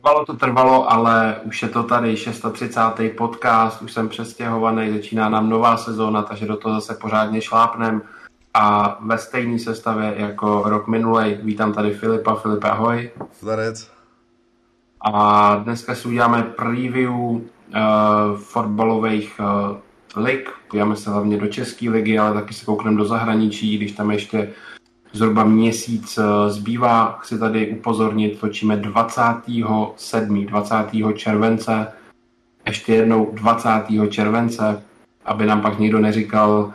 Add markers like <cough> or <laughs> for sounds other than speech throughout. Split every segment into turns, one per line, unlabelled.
Trvalo to trvalo, ale už je to tady 630. podcast, už jsem přestěhovaný, začíná nám nová sezóna, takže do toho zase pořádně šlápnem. A ve stejné sestavě jako rok minulý vítám tady Filipa. Filip, ahoj.
Zdarec.
A dneska si uděláme preview uh, fotbalových uh, lig. Podíváme se hlavně do České ligy, ale taky se koukneme do zahraničí, když tam ještě zhruba měsíc eh, zbývá. Chci tady upozornit, točíme 27. 20. července, ještě jednou 20. července, aby nám pak někdo neříkal,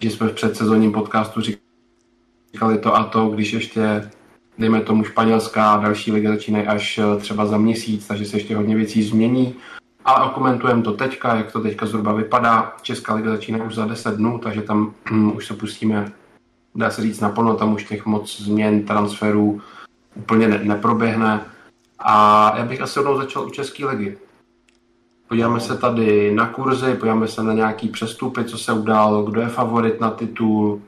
že jsme v předsezónním podcastu říkali to a to, když ještě dejme tomu španělská a další liga začínají až eh, třeba za měsíc, takže se ještě hodně věcí změní. Ale okomentujeme to teďka, jak to teďka zhruba vypadá. Česká liga začíná už za 10 dnů, takže tam <clears throat> už se pustíme dá se říct naplno, tam už těch moc změn, transferů úplně ne, neproběhne. A já bych asi jednou začal u České ligy. Podíváme se tady na kurzy, podíváme se na nějaký přestupy, co se událo, kdo je favorit na titul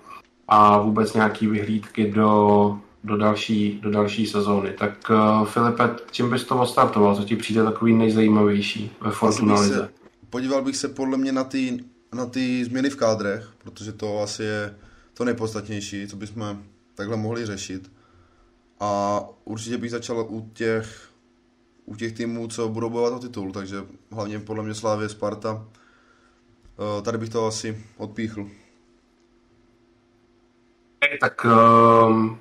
a vůbec nějaký vyhlídky do, do, další, do další sezóny. Tak uh, Filipe, čím bys to odstartoval? Co ti přijde takový nejzajímavější ve Fortuna Lize?
Podíval bych se podle mě na ty, na ty změny v kádrech, protože to asi je to nejpodstatnější, co bychom takhle mohli řešit. A určitě bych začal u těch, u těch týmů, co budou bojovat o titul, takže hlavně podle mě Slávě, Sparta. Eh, tady bych to asi odpíchl.
Tak um,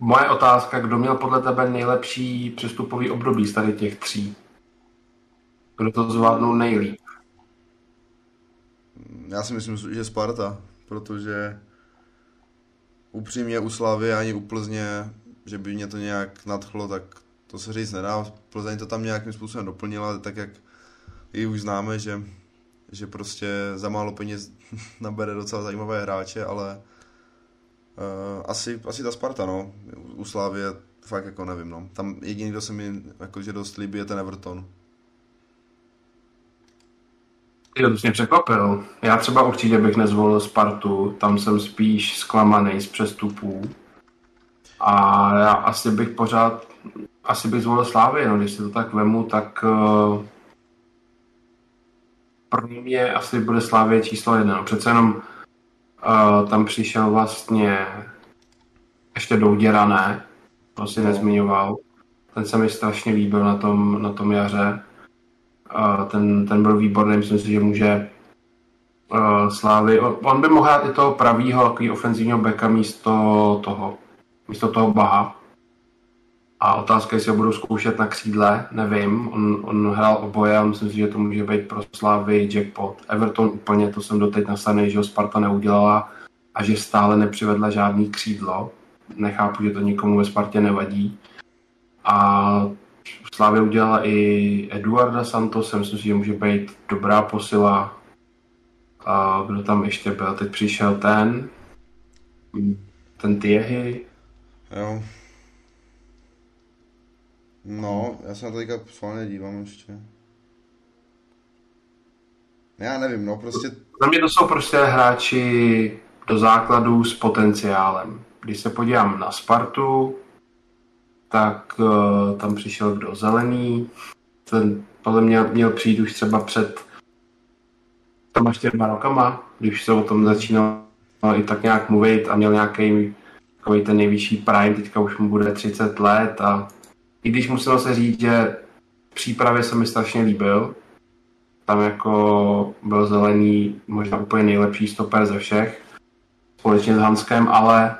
moje otázka, kdo měl podle tebe nejlepší přestupový období z tady těch tří? Kdo to zvládnul nejlíp?
Já si myslím, že Sparta, protože upřímně u Slavy ani u Plzně, že by mě to nějak nadchlo, tak to se říct nedá. Plzeň to tam nějakým způsobem doplnila, tak jak i už známe, že, že prostě za málo peněz <laughs> nabere docela zajímavé hráče, ale uh, asi, asi ta Sparta, no. U Slávy fakt jako nevím, no. Tam jediný, kdo se mi jakože dost líbí, je ten Everton.
Jo, to mě překvapil. Já třeba určitě bych nezvolil Spartu, tam jsem spíš zklamaný z přestupů. A já asi bych pořád, asi bych zvolil Slávy, no, když si to tak vemu, tak uh, pro mě asi bude Slávě číslo jedna. No, přece jenom uh, tam přišel vlastně ještě Douděra, ne? To si no. nezmiňoval. Ten se mi strašně líbil na tom, na tom jaře ten, ten byl výborný, myslím si, že může uh, Slávy, on by mohl hrát i toho pravýho, takový ofenzivního beka místo toho, místo toho Baha. A otázka, jestli ho budou zkoušet na křídle, nevím. On, on hrál oboje a myslím si, že to může být pro Slávy jackpot. Everton úplně, to jsem doteď nastavený, že ho Sparta neudělala a že stále nepřivedla žádný křídlo. Nechápu, že to nikomu ve Spartě nevadí. A Slávě udělala i Eduarda Santos, myslím si, že může být dobrá posila. A kdo tam ještě byl? Teď přišel ten, ten Tiehy.
Jo. No, já se na to teďka schválně dívám ještě. Já nevím, no prostě...
Za mě to jsou prostě hráči do základu s potenciálem. Když se podívám na Spartu, tak uh, tam přišel kdo zelený. Ten podle mě měl přijít už třeba před tam čtyřma rokama, když se o tom začínal i tak nějak mluvit a měl nějaký takový ten nejvyšší prime, teďka už mu bude 30 let a i když muselo se říct, že v přípravě se mi strašně líbil, tam jako byl zelený možná úplně nejlepší stoper ze všech, společně s Hanskem, ale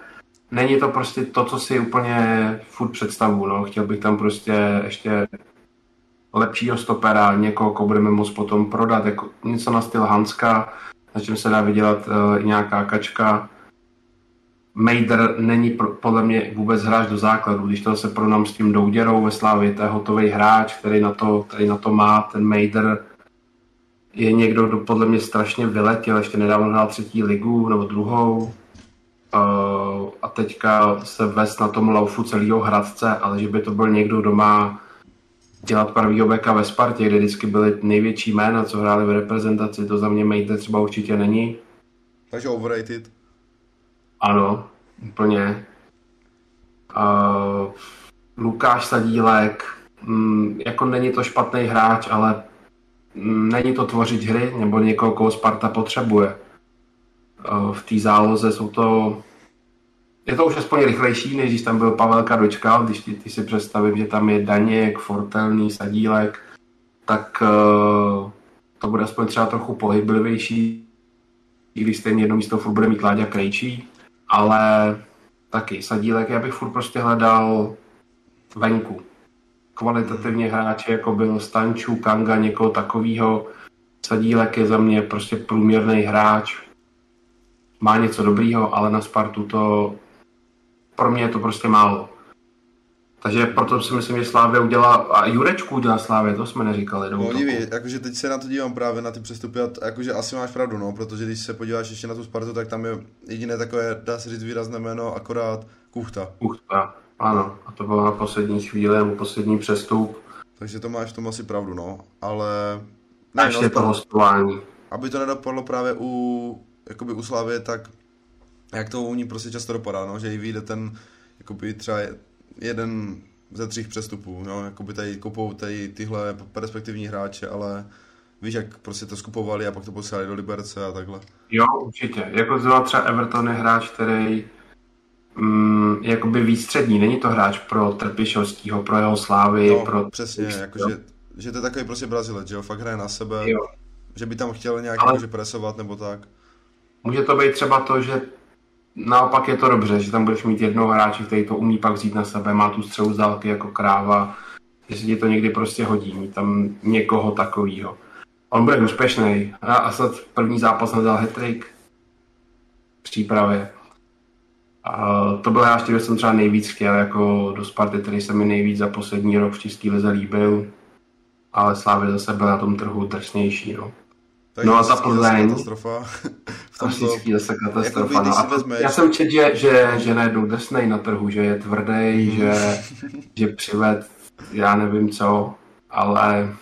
není to prostě to, co si úplně furt představu. No. Chtěl bych tam prostě ještě lepšího stopera, někoho, koho budeme moct potom prodat, jako něco na styl Hanska, na čem se dá vydělat uh, nějaká kačka. Mejder není pro, podle mě vůbec hráč do základu, když to se pronám s tím Douděrou ve Slávě, to je hotový hráč, který na to, který na to má, ten Mejder je někdo, kdo podle mě strašně vyletěl, ještě nedávno hrál třetí ligu nebo druhou, Uh, a teďka se vést na tom laufu celého Hradce, ale že by to byl někdo, kdo má dělat pravýho beka ve Spartě, kde vždycky byly největší jména, co hráli v reprezentaci, to za mě Mejte třeba určitě není.
Takže overrated.
Ano, úplně. Uh, Lukáš Sadílek, mm, jako není to špatný hráč, ale mm, není to tvořit hry nebo někoho, koho Sparta potřebuje. Uh, v té záloze jsou to je to už aspoň rychlejší, než když tam byl Pavel Kadočka, když ty, ty si představím, že tam je Daněk, Fortelný, Sadílek, tak uh, to bude aspoň třeba trochu pohyblivější, i když stejně jedno místo furt bude mít Láďa Krejčí, ale taky Sadílek, já bych furt prostě hledal venku. Kvalitativně hráče, jako byl Stanču, Kanga, někoho takového. Sadílek je za mě prostě průměrný hráč, má něco dobrýho, ale na Spartu to pro mě je to prostě málo. Takže proto si myslím, že Slávě udělá, a Jurečku udělá Slávě, to jsme neříkali.
No diví, jakože teď se na to dívám právě na ty přestupy a jakože asi máš pravdu, no, protože když se podíváš ještě na tu Spartu, tak tam je jediné takové, dá se říct výrazné jméno, akorát Kuchta.
Kuchta, ano, a to bylo na poslední chvíli, nebo poslední přestup.
Takže to máš v tom asi pravdu, no, ale...
Ne, ještě no, to hostování.
Aby to nedopadlo právě u, jakoby u Slávě, tak jak to u ní prostě často dopadá, no, že jí vyjde ten, jakoby třeba jeden ze třích přestupů, no, jakoby tady kupou tady tyhle perspektivní hráče, ale víš, jak prostě to skupovali a pak to posílali do Liberce a takhle.
Jo, určitě. Jako zrovna třeba Everton je hráč, který mm, je jakoby výstřední, není to hráč pro Trpišovskýho, pro jeho slávy,
no,
pro...
přesně, jakože, že to je takový prostě Brazilec, že jo, fakt hraje na sebe, jo. že by tam chtěl nějak ale... presovat nebo tak.
Může to být třeba to, že naopak je to dobře, že tam budeš mít jednoho hráče, který to umí pak vzít na sebe, má tu střelu z dálky jako kráva, že se ti to někdy prostě hodí, mít tam někoho takového. On bude úspěšný. A Asad první zápas nadal hetrik v přípravě. A to byl hráč, který jsem třeba nejvíc chtěl jako do Sparty, který se mi nejvíc za poslední rok v České lize líbil. Ale Slávě zase byl na tom trhu drsnější. No.
Tak no a za Plzeň. Katastrofa. <laughs>
v tom to zase katastrofa. Jako, no, a. Já jsem četl, že, že, že najednou drsnej na trhu, že je tvrdý, mm. že, <laughs> že přived, já nevím co, ale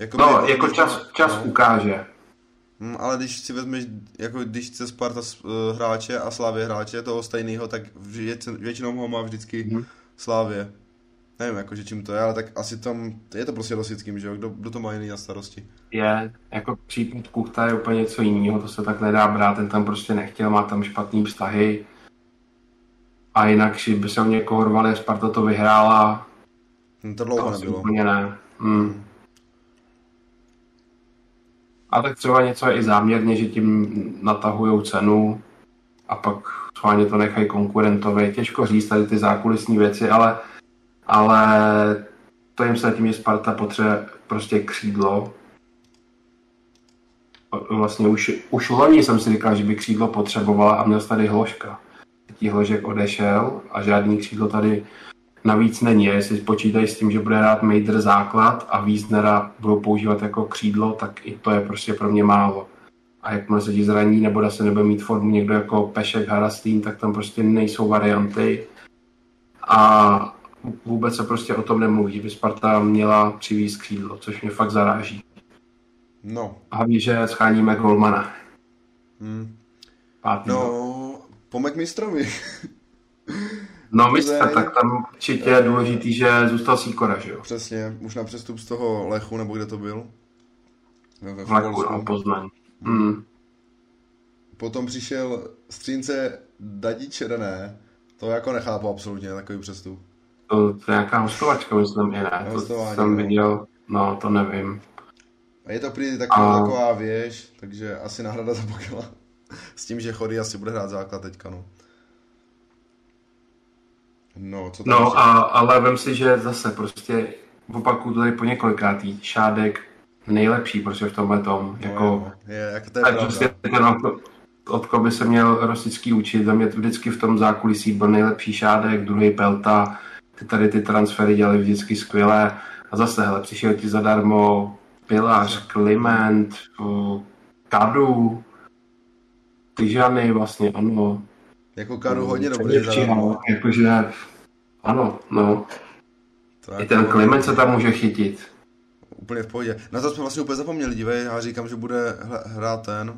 jako no, jako čas, čas no. ukáže.
Hmm, ale když si vezmeš, jako když chce Sparta uh, hráče a Slávě hráče toho stejného, tak většinou ho má vždycky mm. Slávě. Nevím, jakože čím to je, ale tak asi tam, je to prostě rosickým, že jo? Kdo, kdo to má jiný na starosti?
Je, jako případ Kuchta je úplně něco jiného, to se tak nedá brát, ten tam prostě nechtěl, má tam špatný vztahy. A jinak, když by se o někoho rvali, Sparta to vyhrála.
No to dlouho to nebylo.
Úplně ne. Hmm. A tak třeba něco je i záměrně, že tím natahují cenu a pak schválně to nechají konkurentovi. Těžko říct tady ty zákulisní věci, ale ale to jim se tím, že Sparta potřebuje prostě křídlo. Vlastně už, už loni jsem si říkal, že by křídlo potřebovala a měl tady Hloška. Tí Hložek odešel a žádný křídlo tady navíc není. Jestli počítají s tím, že bude hrát Mejdr základ a Wiesnera budou používat jako křídlo, tak i to je prostě pro mě málo. A jakmile se ti zraní nebo da se nebude mít formu někdo jako Pešek, Harastín, tak tam prostě nejsou varianty. A vůbec se prostě o tom nemluví, že by Sparta měla přivízt křídlo, což mě fakt zaráží.
No.
A ví, že scháníme Golmana.
Hmm. Pátý no, pomek mistrovi.
no mistr, tak tam určitě je důležitý, že zůstal Sikora, že jo?
Přesně, už na přestup z toho Lechu, nebo kde to byl?
Ve, v Lechu, no, Poznaň. Hmm.
Potom přišel střínce Dadič René. To jako nechápu absolutně, takový přestup.
To, to je nějaká hostovačka, myslím, je ne. To jsem viděl, no to nevím.
A je to prý taková, a... taková věž, takže asi náhrada za Bakela. <laughs> S tím, že Chody asi bude hrát základ teďka, no. No, co
no a, ale vím si, že zase prostě opakuju to tady po několikátý, Šádek nejlepší prostě v tomhle tom. No, jako,
je, je, jako to je.
Prostě ten od, od koho by se měl Rosický učit, tam je vždycky v tom zákulisí byl nejlepší Šádek, druhý Pelta, ty tady ty transfery dělali vždycky skvěle. A zase, hele, přišel ti zadarmo Pilář, Kliment, Kadu, Tyžany vlastně, ano.
Jako Kadu hodně dobrý
zadarmo. Jakože, ano, no. To I ten Kliment se tam může chytit.
Úplně v pohodě. Na to jsme vlastně úplně zapomněli, dívej, já říkám, že bude hrát ten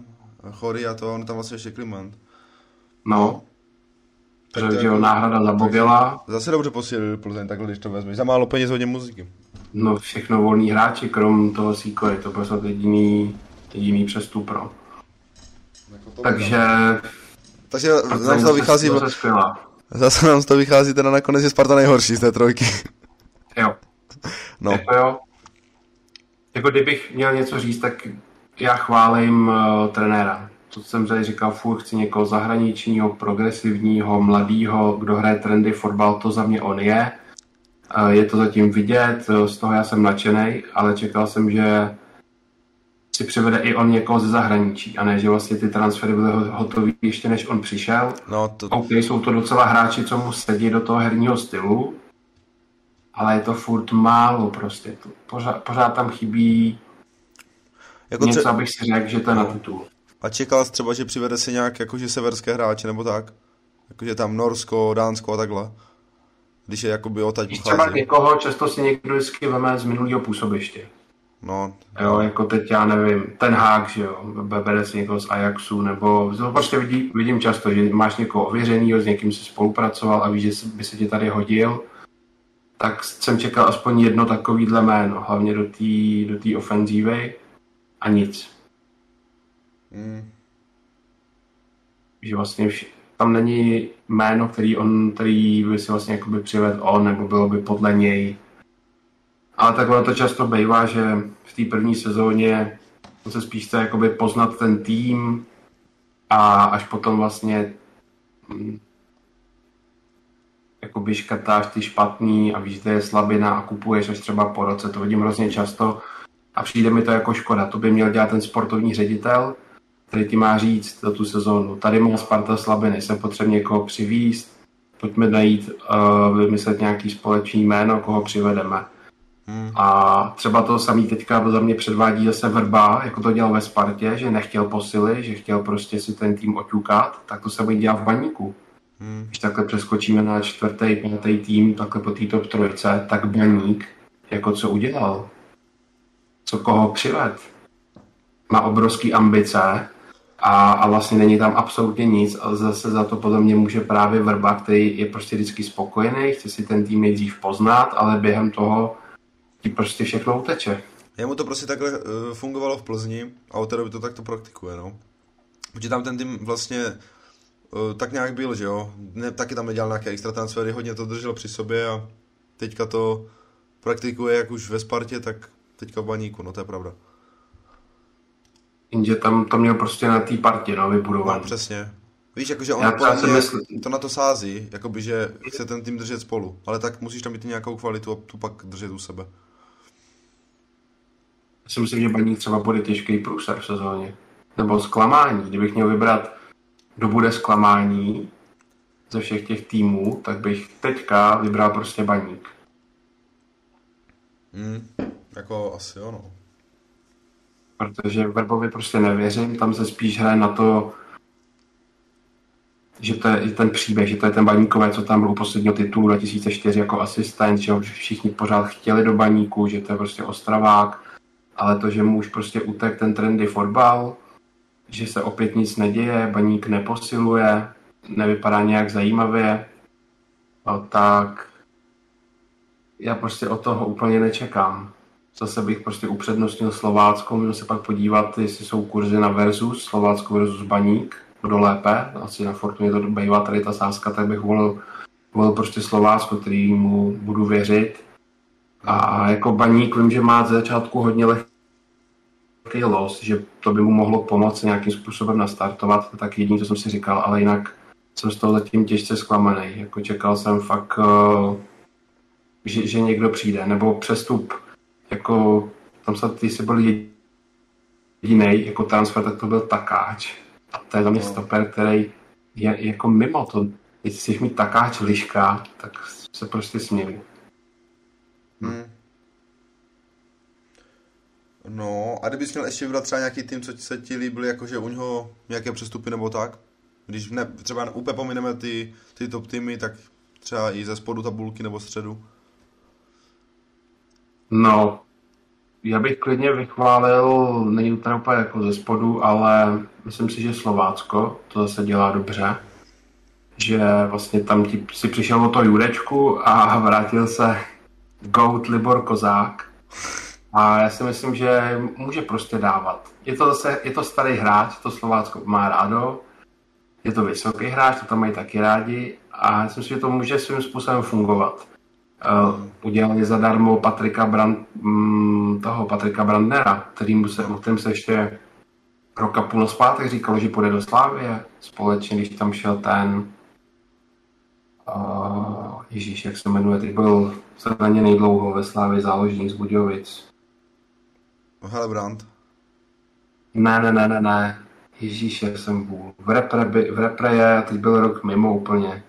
Chory a to, on tam vlastně ještě Kliment.
No.
Tak to
Takže
jako-
jo, náhrada za Bobila,
Zase dobře posílil Plzeň, takhle když to vezmeš. Za málo peněz hodně muziky.
no všechno volní hráči, krom toho Sikory, to byl snad jediný, jediný přestup, no. Takže
Takže nám z toho vychází,
to se skvělá.
zase nám z toho vychází teda nakonec je Sparta nejhorší z té trojky.
Jo,
No,
jako jo. Jako kdybych měl něco říct, tak já chválím uh, trenéra. To jsem tady říkal, furt chci někoho zahraničního, progresivního, mladého, kdo hraje trendy fotbal, to za mě on je. Uh, je to zatím vidět, eh, z toho já jsem nadšený, ale čekal jsem, že si přivede i on někoho ze zahraničí a ne, že vlastně ty transfery byly ho- hotový ještě než on přišel.
no to,
OK, jsou to docela hráči, co mu sedí do toho herního stylu, ale je to furt málo prostě. Pořád, pořád tam chybí
jako
něco,
tře-
abych si řekl, že to je na titul.
A čekal jsi třeba, že přivede si nějak jakože severské hráče nebo tak? Jakože tam Norsko, Dánsko a takhle. Když je jakoby odtaď
Když třeba někoho často si někdo vždycky veme z minulého působiště.
No,
Jo, jako teď já nevím, ten hák, že jo, be- bere si někoho z Ajaxu, nebo to prostě vidí, vidím často, že máš někoho ověřenýho, s někým si spolupracoval a víš, že by se ti tady hodil, tak jsem čekal aspoň jedno takovýhle jméno, hlavně do té do ofenzívy a nic.
Mm,
Že vlastně vš- tam není jméno, který on, který by si vlastně jakoby přivedl on, nebo bylo by podle něj. Ale takhle to často bývá, že v té první sezóně se spíš chce jakoby poznat ten tým a až potom vlastně mm, jakoby škrtáš ty špatný a víš, kde je slabina a kupuješ až třeba po roce. To vidím hrozně často a přijde mi to jako škoda. To by měl dělat ten sportovní ředitel, který ti má říct za tu sezónu. Tady má Sparta slabiny, jsem potřebuje někoho přivízt, pojďme najít, uh, vymyslet nějaký společný jméno, koho přivedeme.
mm,
A třeba to samý teďka za mě předvádí zase Vrba, jako to dělal ve Spartě, že nechtěl posily, že chtěl prostě si ten tým oťukat, tak to se bude dělat v baníku.
mm,
Když takhle přeskočíme na čtvrtý, pátý tým, takhle po té top trojce, tak baník, jako co udělal, co koho přived, má obrovský ambice a, a vlastně není tam absolutně nic a zase za to podle mě může právě Vrba, který je prostě vždycky spokojený, chce si ten tým nejdřív poznat, ale během toho ti prostě všechno uteče.
Jemu to prostě takhle uh, fungovalo v Plzni a od té doby to takto praktikuje, no. Protože tam ten tým vlastně uh, tak nějak byl, že jo. Ne, taky tam nedělal nějaké extra transfery, hodně to držel při sobě a teďka to praktikuje jak už ve Spartě, tak teďka v Baníku, no to je pravda.
Jenže tam to měl prostě na té partě no,
No,
vybudovaný.
přesně. Víš, jakože on mě to na to sází, jakoby, že chce ten tým držet spolu, ale tak musíš tam mít nějakou kvalitu a tu pak držet u sebe.
Já si myslím, že baník třeba bude těžký průser v sezóně. Nebo zklamání. Kdybych měl vybrat, kdo bude zklamání ze všech těch týmů, tak bych teďka vybral prostě baník.
Hmm, jako asi jo, no.
Protože Verbovi prostě nevěřím, tam se spíš hraje na to, že to je ten příběh, že to je ten baníkové, co tam byl u posledního titulu 2004 jako asistent, že ho všichni pořád chtěli do baníku, že to je prostě ostravák, ale to, že mu už prostě utek ten trendy fotbal, že se opět nic neděje, baník neposiluje, nevypadá nějak zajímavě, no, tak já prostě od toho úplně nečekám. Zase bych prostě upřednostnil Slovácko, můžu se pak podívat, jestli jsou kurzy na versus, Slovácko versus Baník, kdo lépe, asi na Fortuně to bývá tady ta sázka, tak bych volil, volil prostě Slovácko, který mu budu věřit. A jako Baník vím, že má ze začátku hodně lehký los, že to by mu mohlo pomoct nějakým způsobem nastartovat, to tak jediný, co jsem si říkal, ale jinak jsem z toho zatím těžce zklamaný. Jako čekal jsem fakt, eh, že, že někdo přijde, nebo přestup, jako tam se ty jsi byl jediný jako transfer, tak to byl takáč. A to je za mě
No.
stoper, který je jako mimo to. Když chceš mít takáč liška, tak se prostě směli.
Hmm. No, a kdybys měl ještě vybrat třeba nějaký tým, co se ti líbil, jakože u něho nějaké přestupy nebo tak? Když ne, třeba úplně pomineme ty, ty top týmy, tak třeba i ze spodu tabulky nebo středu.
No, já bych klidně vychválil, není to úplně jako ze spodu, ale myslím si, že Slovácko to zase dělá dobře. že vlastně tam ti, si přišel o to Jurečku a vrátil se Goat Libor Kozák. A já si myslím, že může prostě dávat. Je to zase, je to starý hráč, to Slovácko má rádo, je to vysoký hráč, to tam mají taky rádi a já si myslím, že to může svým způsobem fungovat. Uh, udělali zadarmo Patrika Brand, um, toho Patrika Brandnera, kterým se, o kterém se ještě rok a půl zpátek říkalo, že půjde do Slávie společně, když tam šel ten uh, Ježíš, jak se jmenuje, teď byl zraně nejdlouho ve Slávě záložník z Budějovic.
Helebrand.
Ne, ne, ne, ne, ne. Ježíš, jak jsem bůl. V repre, v repre je teď byl rok mimo úplně.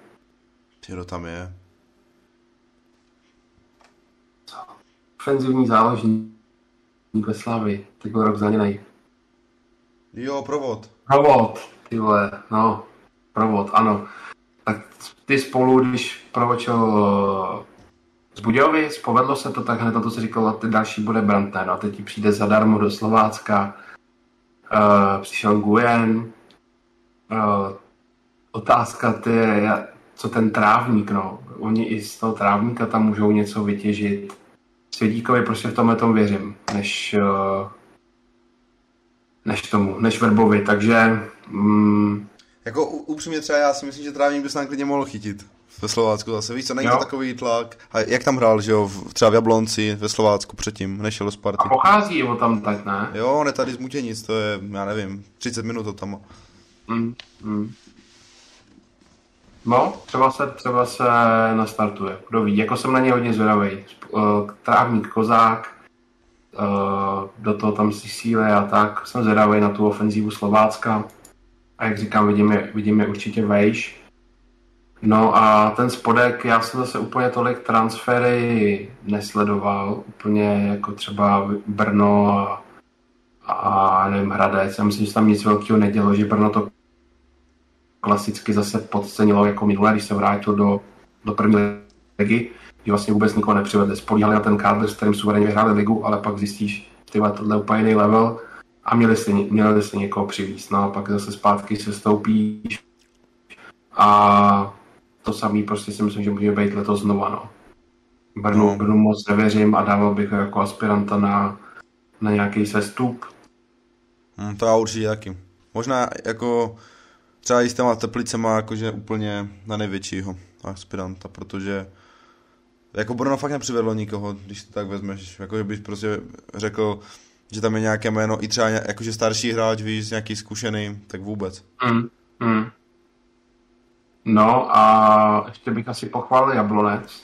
Ty, tam je?
Ofenzivní záložník ve Slávii. Teď byl rok zraněný.
Jo, provod.
Provod, ty vole, no. Provod, ano. Tak ty spolu, když provočil eh, z Budějovic, povedlo se to tak hned, na to se říkalo, a ty další bude Brantner. No a teď ti přijde zadarmo do Slovácka. Uh, přišel Guyen. Uh, otázka ty je, co ten trávník, no. Oni i z toho trávníka tam můžou něco vytěžit. Svědíkovi prostě v tomhle tom věřím, než, uh, než tomu, než Verbovi, takže mm,
Jako upřímně třeba já si myslím, že Trávník by se nám klidně mohl chytit ve Slovácku zase. Víš co, není
Jo.
to takový tlak. A jak tam hrál, že jo, v- třeba v Jablonci ve Slovácku předtím, než šel do Sparty.
a pochází o tam tak, ne?
Jo, on je tady z Mutěnic, to je, já nevím, 30 minut to tam.
Mm, mm. No, třeba se, třeba se nastartuje. Kdo ví, jako jsem na něj hodně zvědavý. Eh, Trávník, Kozák, eh, do toho tam si síly a tak. Jsem zvědavý na tu ofenzívu Slovácka. A jak říkám, vidím je, vidím je určitě vejš. No a ten spodek, já jsem zase úplně tolik transfery nesledoval. Úplně jako třeba Brno a, a nevím, Hradec. Já myslím, že tam nic velkého nedělo, že Brno to klasicky zase podcenilo jako minule, když se vrátil do, do první ligy, že vlastně vůbec nikoho nepřivedli. Spolíhali na ten kádr, s kterým suverénně vyhráli ligu, ale pak zjistíš, ty tohle úplně jiný level a měli si, měli si někoho přivízt. No a pak zase zpátky se stoupíš a to samý prostě si myslím, že může být letos znova. No. Brnu,
No.
Brnu moc nevěřím a dával bych ho jako aspiranta na, na nějaký sestup.
Hm, to já určitě taky. Možná jako třeba i s těma teplicema jakože úplně na největšího aspiranta, protože jako Brno fakt nepřivedlo nikoho, když to tak vezmeš, jakože bych prostě řekl, že tam je nějaké jméno, i třeba jakože starší hráč, víš, nějaký zkušený, tak vůbec.
Mm, mm. No a ještě bych asi pochválil Jablonec.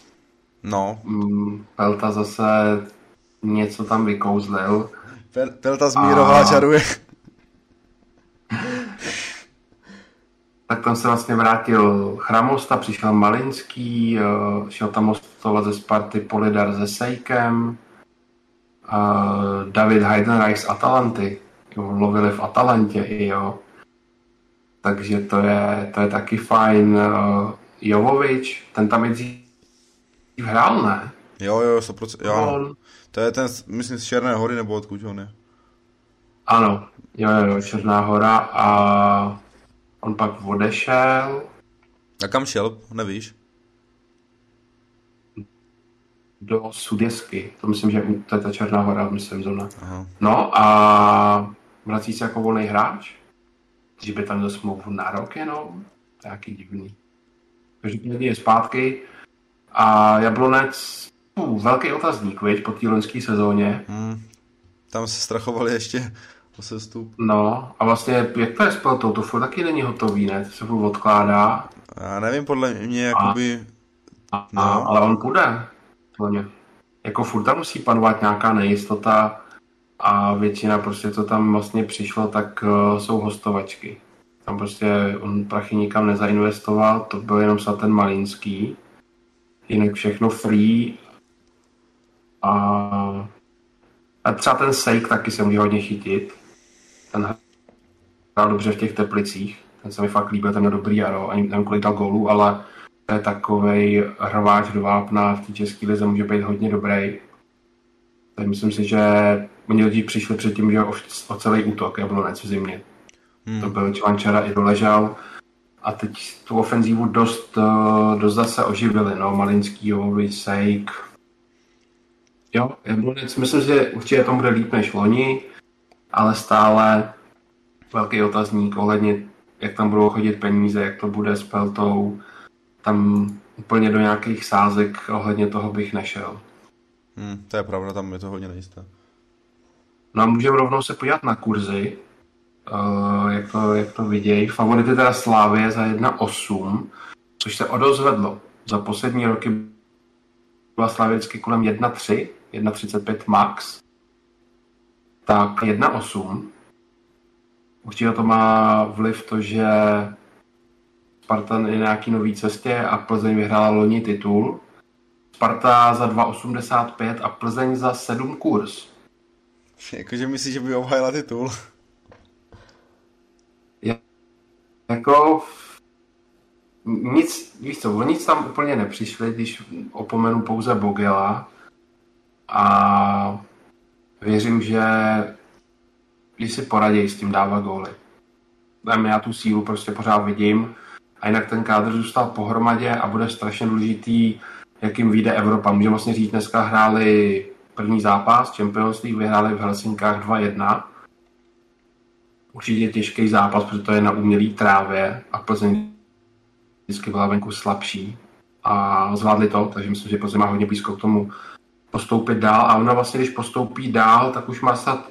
No,
Mm, Pelta zase něco tam vykouzlil.
Pel- Pelta z
A-
Mírová čaruje. <laughs>
Tak tam se vlastně vrátil Chramosta, přišel Malinský, eh, šel tam hostovat ze Sparty Polidar se Sejkem, eh, David Heidenreich z Atalanty, lovili v Atalantě i jo. Takže to je, to je taky fajn. Eh, Jovovič, ten tam je dřív hrál, ne?
Jo, jo, 100%, jo, To je ten, myslím, z Černé hory, nebo odkud on je.
Ano, jo, jo, Černá hora a on pak odešel
A kam šel, nevíš?
do Sudesky. To myslím, že to je ta Černá hora, myslím.
Aha.
No a vrací se jako volný hráč. Že by tam do smlouvu na rok jenom. Taky divný. Každopádně je zpátky. A Jablonec, uh, velký otazník, viď, po té loňské sezóně.
Hm. Tam se strachovali ještě o sestup.
No a vlastně, jak to je s Peltou, to furt taky není hotový, ne? To se furt odkládá.
Já nevím, podle mě jakoby...
A,
No.
no. Ale on půjde. Podle mě. Jako furt tam musí panovat nějaká nejistota a většina prostě, co tam vlastně přišlo, tak uh, jsou hostovačky. Tam prostě on prachy nikam nezainvestoval, to byl jenom snad ten Malinský. Jinak všechno free. A, a třeba ten Sejk taky se může hodně chytit. Ten hrál dobře v těch teplicích. Ten se mi fakt líbil, ten měl dobrý jaro. Ani nevím, kolik dal gólů, ale to je takový hrváč do vápna v té české lize může být hodně dobrý. Tak myslím si, že oni lidi přišli předtím, že o, o celý útok Jablonec v zimě.
Hm.
To byl Čvančara i doležal. a teď tu ofenzívu dost, eh, dost zase oživili, no, Malinský, Jovovič, Sejk. Jo, Jablonec, myslím, že určitě to bude líp než loni, ale stále velký otazník ohledně, jak tam budou chodit peníze, jak to bude s Peltou. Tam úplně do nějakých sázek ohledně toho bych nešel.
Hmm, to je pravda, tam je to hodně nejisté.
No a můžeme rovnou se podívat na kurzy, uh, jak, to, jak to vidějí. Favority teda Slávě za 1,8, což se odozvedlo. Za poslední roky byla Slávě vždycky kolem 1,3, 1,35 max. Tak 1,8. Určitě to má vliv to, že Spartan je na nějaký nový cestě a Plzeň vyhrála loni titul. Sparta za 2,85 a Plzeň za 7 kurz.
Jakože myslíš, že by obhájila titul?
Jako nic, víš co, nic tam úplně nepřišli, když opomenu pouze Bogela a věřím, že když si poradí s tím dává góly. Tam já tu sílu prostě pořád vidím a jinak ten kádr zůstal pohromadě a bude strašně důležitý, jakým vyjde Evropa. Můžeme vlastně říct, dneska hráli první zápas, Champions League vyhráli v Helsinkách 2-1. Určitě těžký zápas, protože to je na umělý trávě a Plzeň vždycky byla venku slabší a zvládli to, takže myslím, že Plzeň má hodně blízko k tomu postoupit dál a ona vlastně, když postoupí dál, tak už má snad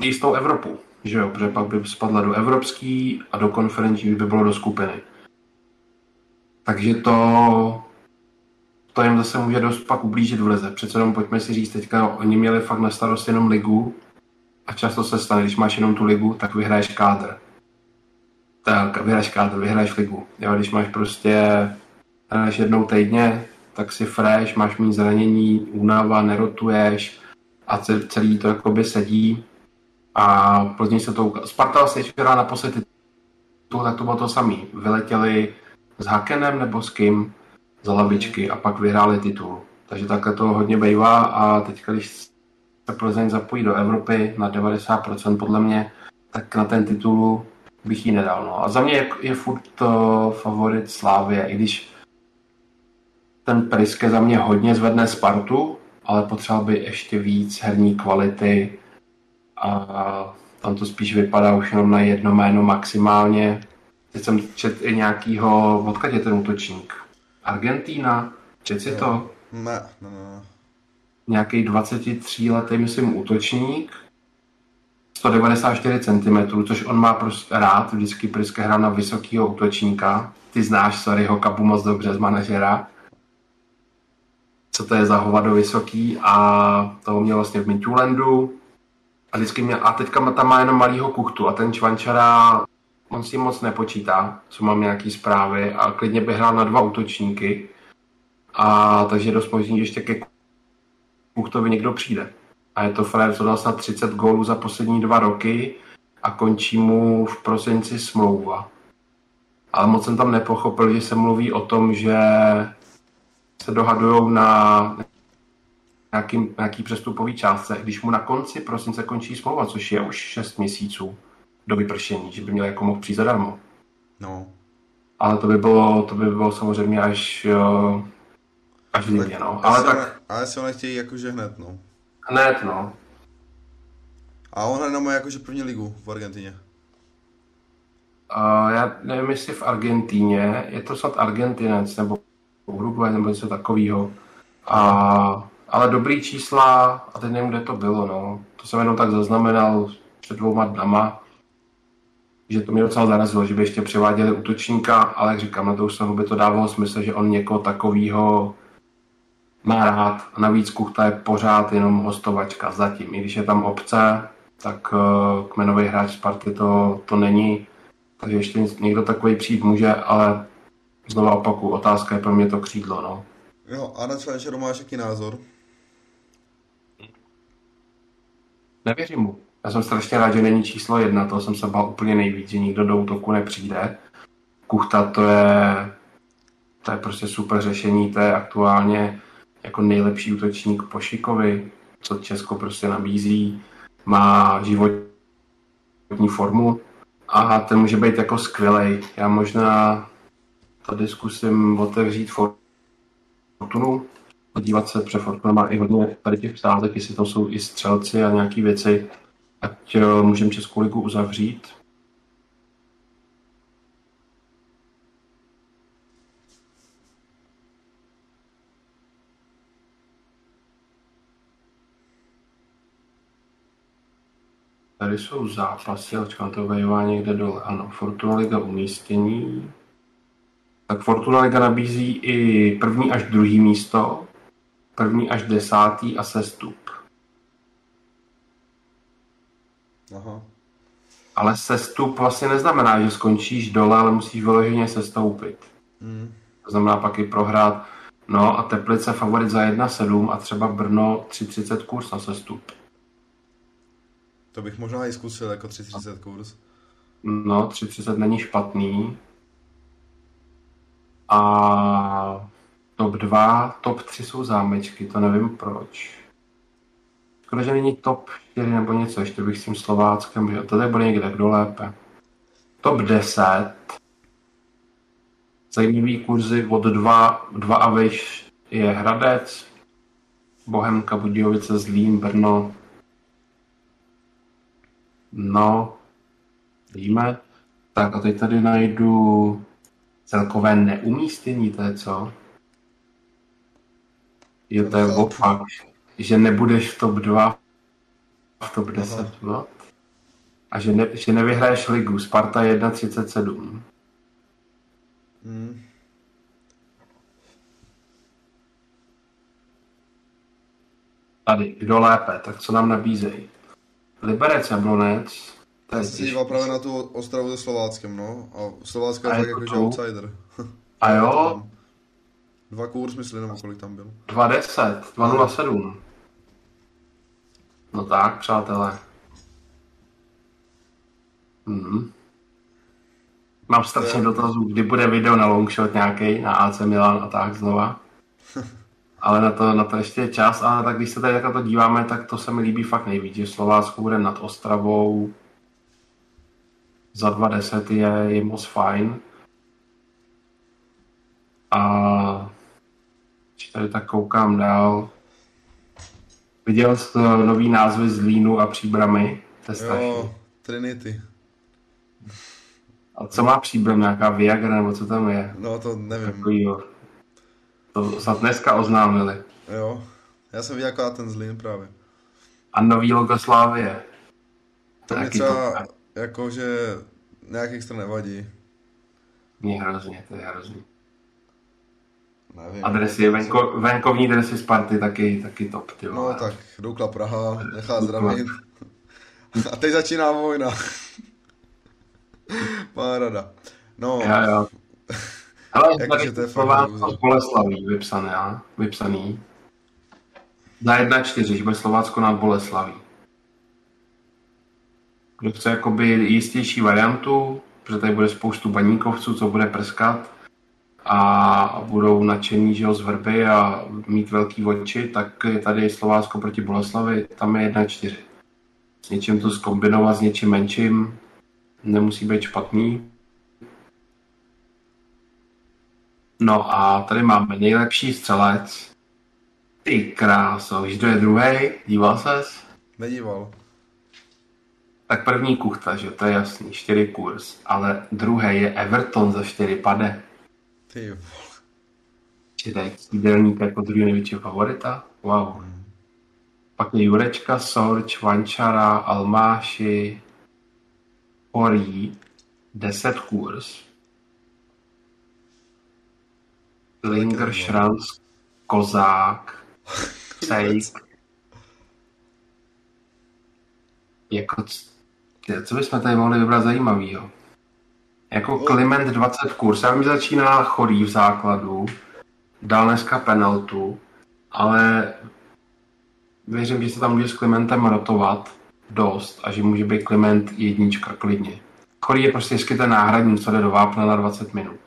jistou Evropu, že jo, protože pak by spadla do evropský a do konferenční by bylo do skupiny. Takže to, to jim zase může dost pak ublížit v lize. Přece jenom pojďme si říct, teďka oni měli fakt na starost jenom ligu a často se stane, když máš jenom tu ligu, tak vyhraješ kádr. Tak vyhraješ kádr, vyhraješ ligu. Jo, když máš prostě hraješ jednou týdně, tak si fresh, máš mít zranění, únava, nerotuješ a celý to jakoby sedí a Plzni se to ukázalo. Sparta vlastně včera naposledy titul, tak to bylo to samý. Vyletěli s Hakenem nebo s kým za lavičky a pak vyhráli titul. Takže takhle to hodně bývá a teď, když se Plzeň zapojí do Evropy na 90% podle mě, tak na ten titul bych ji nedal. No. A za mě je, je furt to favorit Slávě, i když ten Priske za mě hodně zvedne Spartu, ale potřeboval by ještě víc herní kvality a tam to spíš vypadá už jenom na jedno jméno maximálně. Teď jsem četl i nějakýho, odkud je ten útočník? Argentína? Čet si to?
Ne, ne, ne.
Nějaký 23 letý, myslím, útočník. 194 cm, což on má prostě rád, vždycky Priske hrál na vysokého útočníka. Ty znáš Saryho Kapu moc dobře z manažera. Co to je za hovado vysoký a toho měl vlastně v Midtjyllandu a vždycky měl, a teďka tam má jenom malýho kuchtu a ten Čvančara, on si moc nepočítá, co mám nějaký zprávy a klidně by hrál na dva útočníky. A takže dost možný, že ještě ke kuchtovi někdo přijde. A je to frajer, co dal snad 30 gólů za poslední dva roky a končí mu v prosinci smlouva. Ale moc jsem tam nepochopil, že se mluví o tom, že se dohadují na nějaký, nějaký přestupový částce, když mu na konci prosince končí smlouva, což je už 6 měsíců do vypršení, že by měl jako mohl přijít zadarmo.
No.
Ale to by bylo, to by bylo samozřejmě až, až v zimě, no. Ale tak...
Ne, ale se ho nechtějí jakože hned, no.
Hned, no.
A on hraje má jakože první ligu v Argentině.
Uh, já nevím, jestli v Argentíně, je to snad Argentinec, nebo Uruguay, nebo něco takového. A ale dobrý čísla, a teď nevím, kde to bylo, no. To jsem jenom tak zaznamenal před dvouma dnama, že to mě docela zarazilo, že by ještě převáděli útočníka, ale jak říkám, na to už by to dávalo smysl, že on někoho takového má rád. A navíc Kuchta je pořád jenom hostovačka zatím. I když je tam obce, tak uh, kmenový hráč Sparty to, to není. Takže ještě někdo takový přijít může, ale znova opaku, otázka je pro mě to křídlo. No.
Jo, a na Čvančeru máš jaký názor?
Nevěřím mu. Já jsem strašně rád, že není číslo jedna, to jsem se bál úplně nejvíc, že nikdo do útoku nepřijde. Kuchta to je, to je prostě super řešení, to je aktuálně jako nejlepší útočník po Šikovi, co Česko prostě nabízí. Má životní formu, Aha, ten může být jako skvělej. Já možná tady zkusím otevřít Fortunu, podívat se, protože Fortuna má i hodně tady těch psázek, jestli to jsou i střelci a nějaký věci, ať eh, můžeme Českou ligu uzavřít. Tady jsou zápasy, očkám to vejvá někde dole. Ano, Fortuna Liga umístění. Tak Fortuna Liga nabízí i první až druhý místo, první až desátý a sestup.
Aha.
Ale sestup vlastně neznamená, že skončíš dole, ale musíš vyloženě sestoupit.
Mm.
To znamená pak i prohrát. No a Teplice favorit za 1,7 a třeba Brno 3,30 kurz na sestup.
To bych možná i zkusil jako 330 kurz.
No, 3,30 není špatný. A top 2, top 3 jsou zámečky, to nevím proč. Škoda, že není top 4 nebo něco, ještě bych s tím Slováckem, že to tady bude někde, kdo lépe. Top 10. Zajímavý kurzy od 2, 2 a vejš je Hradec, Bohemka, Budějovice, Zlín, Brno. No, víme. Tak a teď tady najdu celkové neumístění, to je co? Jo, to je opak, že nebudeš v top 2, v top 10, no. A že, ne, že nevyhraješ ligu, Sparta 1,37.
Mm.
Tady, kdo lépe, tak co nám nabízejí? Liberec, Jablonec,
Já jsem se díval právě na tu Ostravu se Slováckem, no. A Slovácko je tak jakože outsider. <laughs>
A jo,
Dva kurz, myslím, nebo kolik tam byl.
2,10, 2,07. No tak, přátelé. Mhm. Mám strašně dotazů, kdy bude video na longshot nějaký, na AC Milan a tak znova. <laughs> Ale na to, na to ještě je čas, ale tak když se tady takhle to díváme, tak to se mi líbí fakt nejvíc, že Slovácko bude nad Ostravou za 2,10 je, je moc fajn. A když tady tak koukám dál, viděl jsi nový názvy z Línu a Příbramy? To je strašný.
Jo, Trinity.
A co má Příbram, nějaká Viagra nebo co tam je?
No to nevím.
Takovýho. To snad dneska oznámili.
Jo. Já jsem viděl ten zlín právě.
A nový logo Slávie.
To mě třeba
to
jakože nějak extra nevadí.
mě hrozně, to je hrozný.
Nevím.
A dresy, venko, venkovní dresy Sparty taky, taky top, ty.
No tak, Doukla Praha, nechá zdravit. <laughs> A teď začíná vojna. Pára. No,
Jo, jo. Hele,
Jakože to je fakt
vypsané, a? vypsaný. Za 1,4, že bude Slovácko nad Boleslaví. Kdo chce jakoby jistější variantu, protože tady bude spoustu baníkovců, co bude prskat a budou nadšení, že jo, z vrby a mít velký oči, tak je tady Slovácko proti Boleslavi, tam je 1,4. S něčím to zkombinovat s něčím menším nemusí být špatný. No a tady máme nejlepší střelec. Ty kráso, víš, kdo je druhý? Díval ses?
nedíval.
Tak první kuchta, že to je jasný, 4 kurz. Ale druhý je Everton za 4 pade.
Ty vole.
Čili jídelník jako druhý největší favorita. Wow. Pak je Jurečka, Sorč, Vančara, Almáši, Horí, 10 kurz. Linger, Šranc, Kozák, <laughs> Sejk. Jako, co bychom tady mohli vybrat zajímavýho? Jako Kliment 20 kurz. Já že začíná chorý v základu, dal dneska penaltu, ale věřím, že se tam může s Klimentem rotovat dost a že může být Kliment jednička klidně. Chorý je prostě vždycky ten náhradník, co jde do vápna na 20 minut.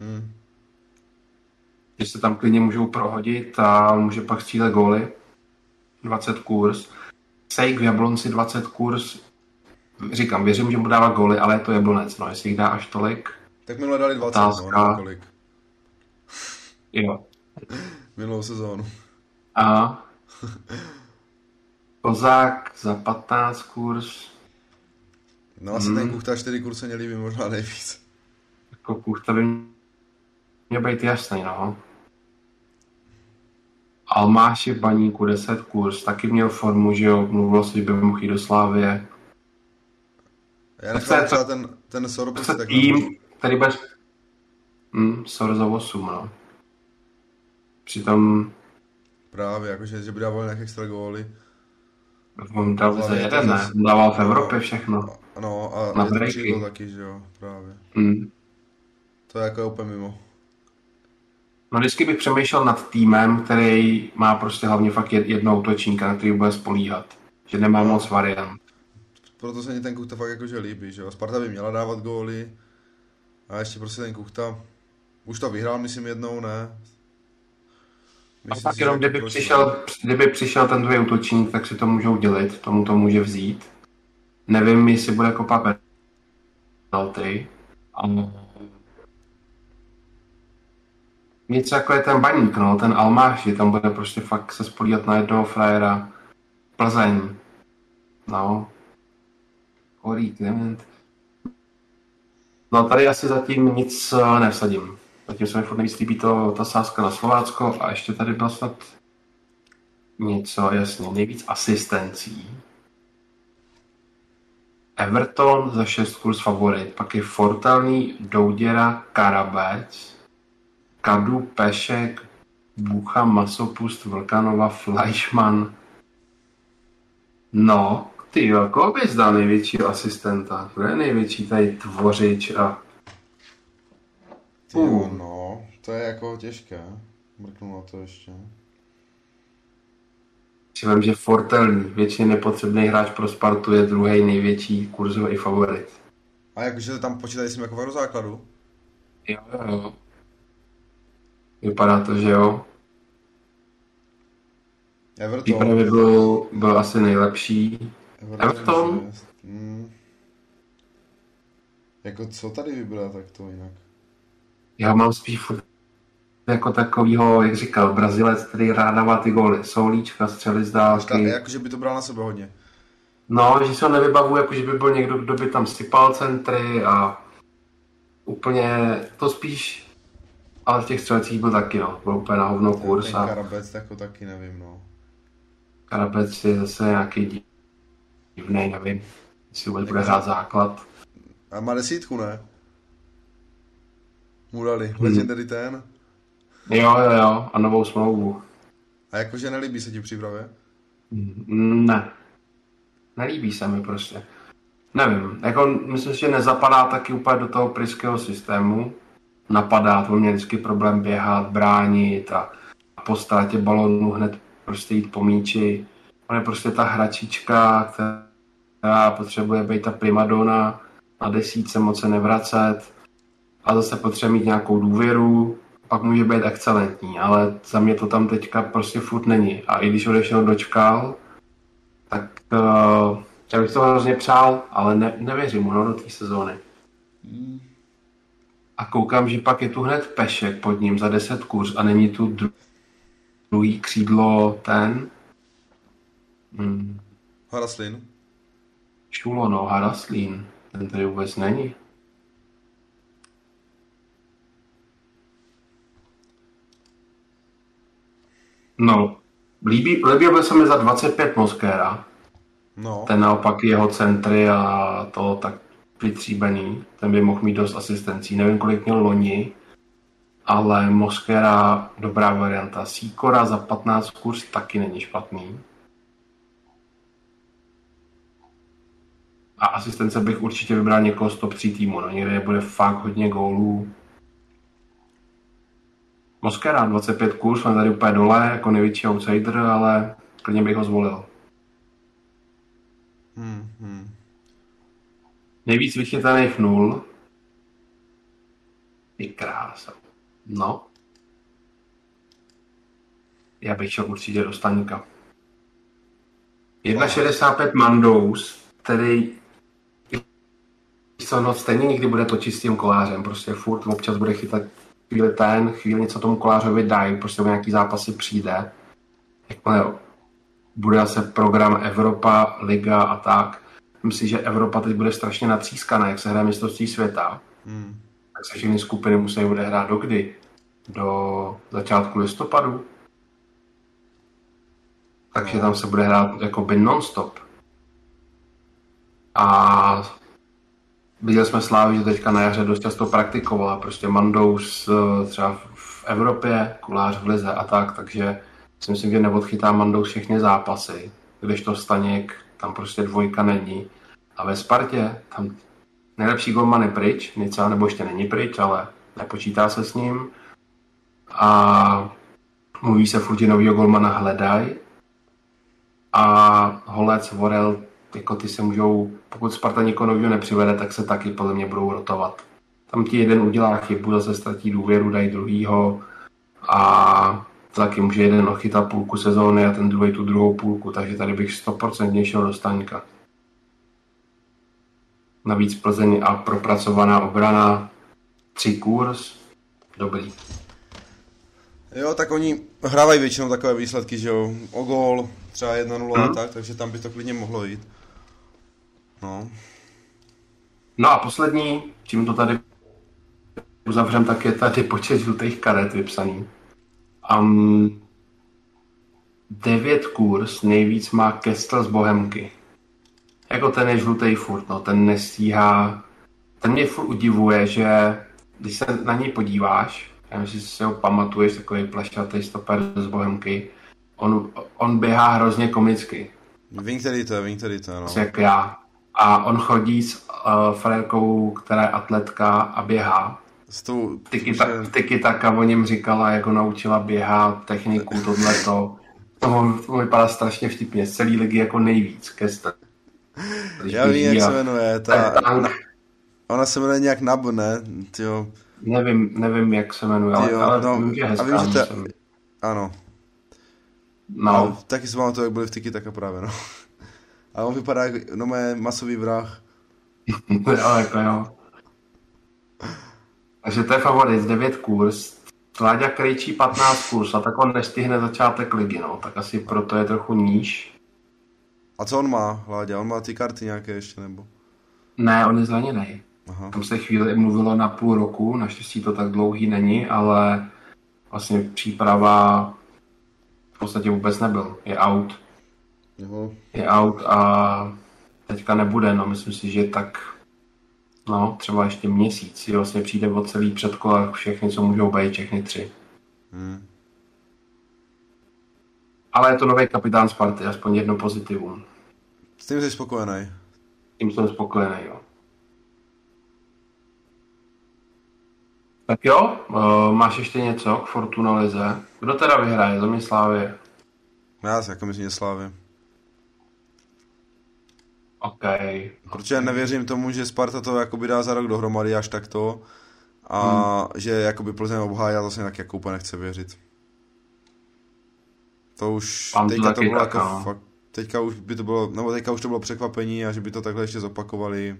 Hm.
Že se tam klidně můžou prohodit a může pak střílet góly. 20 kurz. Sejk v Jablonci 20 kurz. Říkám, věřím, že mu dává góly, ale je to jablonec, no, jestli jich dá až tolik.
Tak minule dali 20,
Otázka.
no, kolik.
Jo.
Minulou sezónu.
A Kozák za 15 kurz,
No asi
Hmm.
ten Kuchta 4 kurz se mě líbí možná nejvíc.
jako Kuchta by měl být jasný, no. Almáši v baníku 10 kurz, taky měl formu, že jo, mluvilo se, že by mohl jít do Slávě.
Já nechám třeba ten, ten
To
tak
tým, který bude... Hmm, Sor za 8, no. Přitom
Právě, jakože, že by dával nějaké extra góly.
on dal za jeden, ne?
zas-
Dával v Evropě všechno.
No a
Na
je to
breaky.
taky, že jo, právě.
Hmm.
To je jako úplně mimo.
No vždycky bych přemýšlel nad týmem, který má prostě hlavně fakt jed- jednoho útočníka, na který bude spolíhat. Že nemá moc variant.
Proto se mi ten Kuchta fakt jakože líbí, že jo. Sparta by měla dávat góly. A ještě prostě ten Kuchta, už to vyhrál, myslím jednou, ne?
A
Myslím
pak
si,
jenom
že
kdyby přišel, kdyby přišel ten druhý útočník, tak si to můžou dělit, tomu to může vzít. Nevím, jestli bude kopat penalty. A... Něco jako je ten baník, no, ten Almáš, tam bude prostě fakt se spolíhat na jednoho frajera. Plzeň. No. Horý Klement. No tady asi zatím nic eh, nevsadím. Zatím se mi furt nejvíc líbí to, ta sázka na Slovácko a ještě tady byla snad něco, jasně, nejvíc asistencí. Everton za 6 kurz favorit, pak je Fortelný, Douděra, Karabec, Kadu, Pešek, Bucha, Masopust, Vlkanova, Fleischmann. No, ty jo, koho bys dal největšího asistenta? Kdo je největší tady tvořič a
Ty jo, no, to je jako těžké. Mrknu na to ještě.
Si vím, že Fortelný, většině nepotřebný hráč pro Spartu, je druhý největší kurzový favorit.
A jakože tam počítají s tím jako do základu?
Jo, jo, jo. Vypadá to, že jo.
Everton.
Přípravě byl, byl asi nejlepší.
Everton. Hmm. Jako co tady vybrat, tak to jinak.
Já mám spíš jako takovýho, jak říkal, Brazilec, který rád dává ty góly. Soulíčka, střely z dálky.
jakože by to bral na sebe hodně.
No, že se ho nevybavu, jako že by byl někdo, kdo by tam sypal centry a úplně to spíš, ale v těch střelecích byl taky, no. Byl úplně na hovno kurz
Ten
a
Karabec, jako taky nevím, no.
Karabec je zase nějaký divný, nevím, jestli vůbec bude hrát základ.
A má desítku, ne? Mu dali.
Hmm.
Legendary ten.
Jo, jo, jo, a novou smlouvu.
A jakože nelíbí se ti přípravě?
Mm, Ne. Nelíbí se mi prostě. Nevím, jako myslím si, že nezapadá taky úplně do toho pryského systému. Napadá, to mě vždycky problém běhat, bránit a, a po ztrátě balonu hned prostě jít po míči. On je prostě ta hračička, která potřebuje být ta primadona na desítce, moc se nevracet a zase potřebuje mít nějakou důvěru, pak může být excelentní, ale za mě to tam teďka prostě furt není. A i když odešel dočkal, tak uh, já bych to hrozně přál, ale ne, nevěřím mu no, do té sezóny. A koukám, že pak je tu hned Pešek pod ním za 10 kurz a není tu dru- druhý křídlo ten hmm,
Haraslin.
Šulo, no, Haraslín. Ten tady vůbec není. No, líbí, líbil by se mi za 25 Moskéra.
No.
Ten naopak jeho centry a to tak vytříbený. Ten by mohl mít dost asistencí. Nevím, kolik měl loni, ale Moskera dobrá varianta. Sikora za 15 kurz taky není špatný. A asistence bych určitě vybral někoho z top 3 týmu. No, někde bude fakt hodně gólů. Moskera 25 kurz, on je tady úplně dole, jako největší outsider, ale klidně bych ho zvolil.
Hmm, hmm.
Nejvíc vychytaných nul. Ty krása. No. Já bych šel určitě do Staňka. 1,65 Mandous, který co, no stejně nikdy bude to čistým kolářem, prostě furt občas bude chytat chvíli ten, chvíli něco tomu kolářovi dají, prostě o nějaký zápasy přijde. Jakmile bude se program Evropa, Liga a tak, myslím si, že Evropa teď bude strašně natřískaná, jak se hraje mistrovství světa. Hmm. Tak se všechny skupiny musí odehrát do kdy? Do začátku listopadu. Takže no. tam se bude hrát jako by non-stop. A viděli jsme Slávy, že teďka na jaře dost často praktikovala. Prostě Mandous eh, třeba v Evropě, Kulář v Lize a tak, takže si myslím, že neodchytá Mandous všechny zápasy, když to Staněk, tam prostě dvojka není. A ve Spartě, tam nejlepší golman je pryč, Nica, nebo ještě není pryč, ale nepočítá se s ním. A mluví se furt, že novýho golmana hledají. A Holec, Vorel, jako ty se můžou, pokud Sparta nikoho nového nepřivede, tak se taky podle mě budou rotovat. Tam ti jeden udělá chybu, zase ztratí důvěru, dají druhýho a taky může jeden ochytat půlku sezóny a ten druhý tu druhou půlku, takže tady bych 100% šel do Staňka. Navíc Plzeň a propracovaná obrana, tři kurz, dobrý.
Jo, tak oni hrávají většinou takové výsledky, že jo, o gól, třeba 1-0 hmm. a tak, takže tam by to klidně mohlo jít. No.
No a poslední, čím to tady uzavřem, tak je tady počet žlutých karet vypsaný. Um, devět kurz nejvíc má Kestel z Bohemky. Jako ten je žlutý furt, no, ten nestíhá. Ten mě furt udivuje, že když se na něj podíváš, já myslím, že si ho pamatuješ, takový plašatý stoper z Bohemky, on, on běhá hrozně komicky.
Vím, který to je, vím, který to je, no.
Jak já. A on chodí s uh, frérkou, která je atletka a běhá.
S tou...
Tyky, ta, taka o něm říkala, jak ho naučila běhat, techniku, tohleto. To, to vypadá strašně vtipně. Z celé ligy jako nejvíc. Kester.
Já vím, jak se jmenuje. Ta, ona, ona se jmenuje nějak Nabo, ne? Tyjo.
Nevím, nevím, jak se jmenuje, Tyjo, ale, no, vím, že hezká. A vím, že
ta, ano.
No. A
taky si to, jak byli v Tiki taka právě, no. A on vypadá jako no mé masový vrah. <laughs>
jo, jako jo. Takže to je favorit, 9 kurz. Láďa Krejčí 15 kurz a tak on nestihne začátek ligy, no. Tak asi proto je trochu níž.
A co on má, Láďa? On má ty karty nějaké ještě, nebo?
Ne, on je zraněný. Aha. Tam se chvíli mluvilo na půl roku, naštěstí to tak dlouhý není, ale vlastně příprava v podstatě vůbec nebyl. Je out. Jo. Je out a teďka nebude, no myslím si, že tak no, třeba ještě měsíc si vlastně přijde o celý předkole všechny, co můžou být, všechny tři. Hmm. Ale je to nový kapitán Sparty, aspoň jedno pozitivum.
S tím jsi spokojený?
S tím jsem spokojený, jo. Tak jo, uh, máš ještě něco k Fortuna Lize? Kdo teda vyhraje? Za mě Slávě.
Já si jako myslím, že Slávě.
OK.
Protože nevěřím tomu, že Sparta to jakoby dá za rok dohromady až takto a hmm. že jakoby Plzeň obhájí a to si jako úplně nechce věřit. To už Mám teďka to, bylo tak, jako no. fakt, teďka už by to bylo, nebo teďka už to bylo překvapení a že by to takhle ještě zopakovali,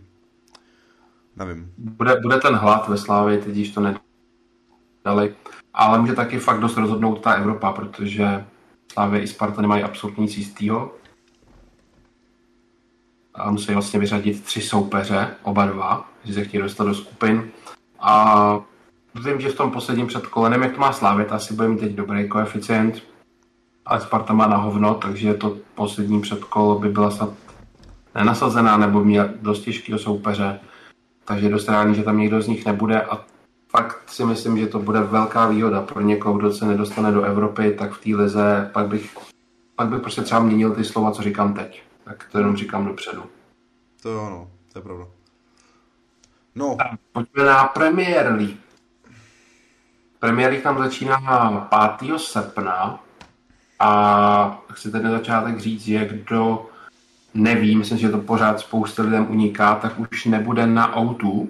nevím.
Bude, bude ten hlad ve Slávě, teď již to nedali, ale může taky fakt dost rozhodnout ta Evropa, protože Slávě i Sparta nemají absolutně nic jistýho a musí vlastně vyřadit tři soupeře, oba dva, že se chtějí dostat do skupin. A vím, že v tom posledním předkolenem, jak to má Slávit, asi bude mít teď dobrý koeficient, ale Sparta má na hovno, takže to poslední předkolo by byla snad nenasazená nebo měla dost těžkého soupeře. Takže dost reálný, že tam někdo z nich nebude a fakt si myslím, že to bude velká výhoda pro někoho, kdo se nedostane do Evropy, tak v té lize pak bych, pak bych prostě třeba měnil ty slova, co říkám teď. Tak to jenom říkám dopředu.
To jo, no, to je pravda. No.
pojďme na Premier League. Premier League tam začíná 5. srpna a chci tedy na začátek říct, že kdo neví, myslím, že to pořád spousta lidem uniká, tak už nebude na O2 um,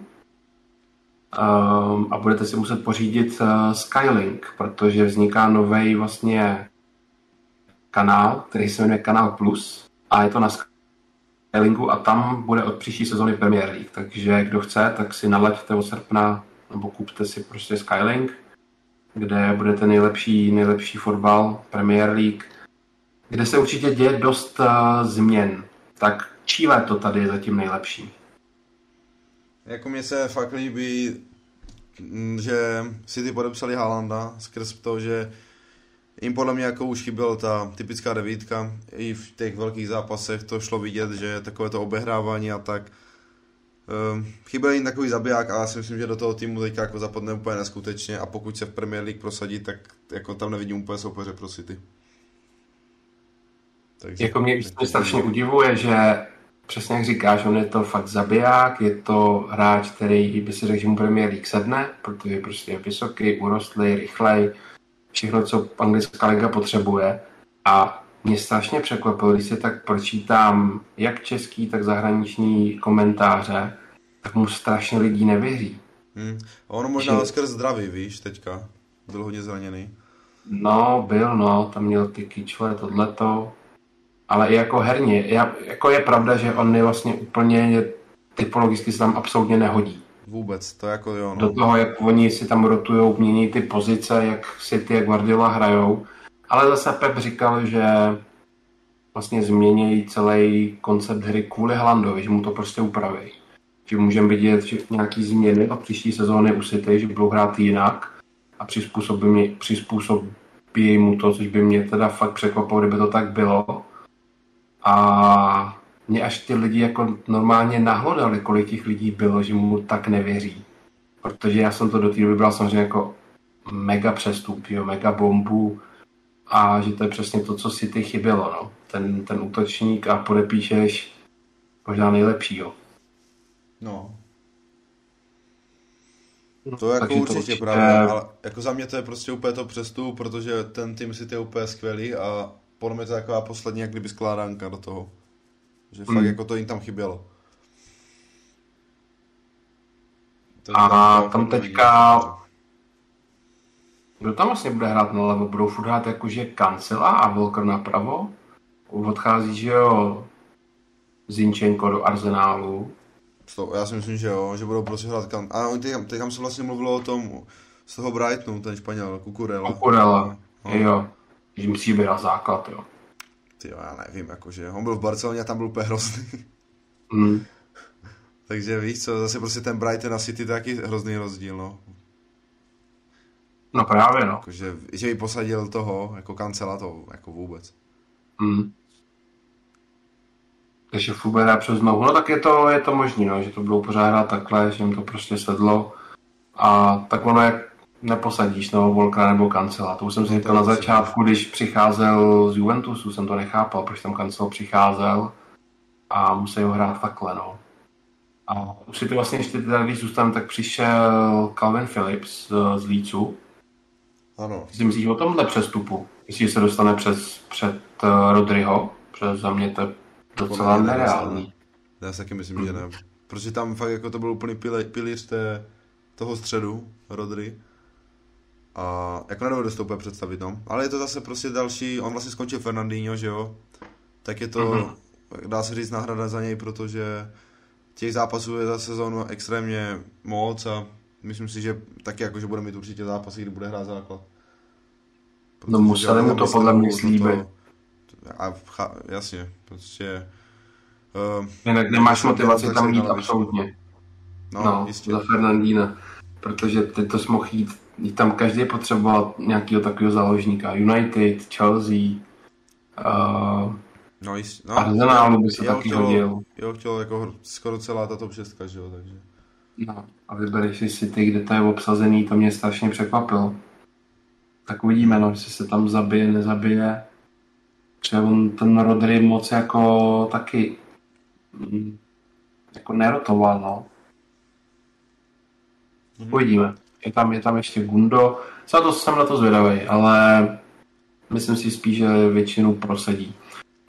a budete si muset pořídit uh, Skylink, protože vzniká nový vlastně kanál, který se jmenuje Kanál Plus a je to na Skylingu a tam bude od příští sezóny Premier League, takže kdo chce, tak si nalaďte od srpna nebo kupte si prostě Skylink, kde bude ten nejlepší, nejlepší fotbal Premier League, kde se určitě děje dost uh, změn. Tak Chile to tady je zatím nejlepší.
Jako mě se fakt líbí, že City podepsali Haalanda skrz to, že jim podle mě jako už chyběla ta typická devítka. I v těch velkých zápasech to šlo vidět, že takové to obehrávání a tak. Um, chyběl jim takový zabiják a já si myslím, že do toho týmu teďka jako zapadne úplně neskutečně a pokud se v Premier League prosadí, tak jako tam nevidím úplně soupeře pro City.
Takže, jako mě, mě strašně udivuje, že přesně jak říkáš, on je to fakt zabiják, je to hráč, který by si řekl, že mu Premier League sedne, protože prostě je vysoký, urostlý, rychlej, všechno, co anglická liga potřebuje. A mě strašně překvapilo, když se tak pročítám jak český, tak zahraniční komentáře, tak mu strašně lidí nevěří.
Hmm. A ono možná že... skrz zdravý, víš, teďka. Byl hodně zraněný.
No, byl, no, tam měl ty kyčle, tohleto. Ale i jako herně, jako je pravda, že on je vlastně úplně typologicky se tam absolutně nehodí.
Vůbec, to jako jo. No.
Do toho, jak oni si tam rotujou, mění ty pozice, jak si ty Guardiola hrajou. Ale zase Pep říkal, že vlastně změní celý koncept hry kvůli Hlandovi, že mu to prostě upraví. Že můžeme vidět že nějaký změny a příští sezóny u City, že budou hrát jinak a přizpůsobí, přizpůsobí mu to, což by mě teda fakt překvapilo, kdyby to tak bylo. A mě až ty lidi jako normálně nahlodali, kolik těch lidí bylo, že mu tak nevěří. Protože já jsem to do té doby bral samozřejmě jako mega přestup, jo, mega bombu a že to je přesně to, co si ty chybělo, no. Ten, ten útočník a podepíšeš možná nejlepšího.
No. To jako určitě, určitě právě, ale jako za mě to je prostě úplně to přestup, protože ten tým si je úplně skvělý a podle mě to je taková poslední jak kdyby skládánka do toho. Že fakt hmm. jako to jim tam chybělo.
To a tam, tam teďka... Kdo tam vlastně bude hrát na levo? Budou furt hrát jakože Kancela a Volker napravo? Odchází, že jo, Zinčenko do Arzenálu.
To, já si myslím, že jo, že budou prostě hrát kan... A teď, teď tam se vlastně mluvilo o tom, z toho Brightonu, ten Španěl, Kukurela.
Kukurela, no. jo. Že musí být na základ, jo.
Ty jo, já nevím, jakože on byl v Barceloně a tam byl úplně hrozný.
Mm. <laughs>
Takže víš co, zase prostě ten Brighton a City taky hrozný rozdíl, no.
No právě, no.
Jakože, že by posadil toho, jako kancela, to jako vůbec.
Mm. Takže Fubera přes nohu, no tak je to, je to možný, no, že to budou pořád hrát takhle, že jim to prostě sedlo. A tak ono, jak neposadíš no, Volka nebo Kancela. To už jsem si říkal na začátku, když přicházel z Juventusu, jsem to nechápal, proč tam Kancel přicházel a musel ho hrát takhle, no. A už si to vlastně ještě teda, když zůstanu, tak přišel Calvin Phillips z, z Lícu.
Ano.
Ty si myslíš o tomhle přestupu? Myslíš, že se dostane přes, před uh, Rodryho? Přes za mě to docela nereálný.
Já si taky myslím, hmm. že ne. Protože tam fakt jako to byl úplný pilíř té, toho středu, Rodry. A jako nedovedu to úplně představit, no. Ale je to zase prostě další, on vlastně skončil Fernandinho, že jo. Tak je to, mm-hmm. dá se říct, náhrada za něj, protože těch zápasů je za sezónu extrémně moc a myslím si, že taky jako, že bude mít určitě zápasy, kdy bude hrát základ.
Protože no museli mu to podle mě slíbit.
A jasně, prostě...
Uh, Jinak nemáš motivaci tam jít absolutně. No, no jistě. za Fernandína. Protože ty to jsi mohl jít tam každý potřeboval nějakého takového záložníka. United, Chelsea, uh,
no, jist,
no, Arsenalu by se taky
chtěl,
hodil.
Jo, chtěl jako skoro celá ta top 6, že jo, takže.
No, a vybereš si City, kde to je obsazený, to mě strašně překvapilo. Tak uvidíme, no, jestli se tam zabije, nezabije. Třeba on ten Rodry moc jako taky mm, jako nerotoval, no. Mm-hmm. Uvidíme je tam, je tam ještě Gundo. Za to jsem na to zvědavý, ale myslím si spíš, že většinu prosadí.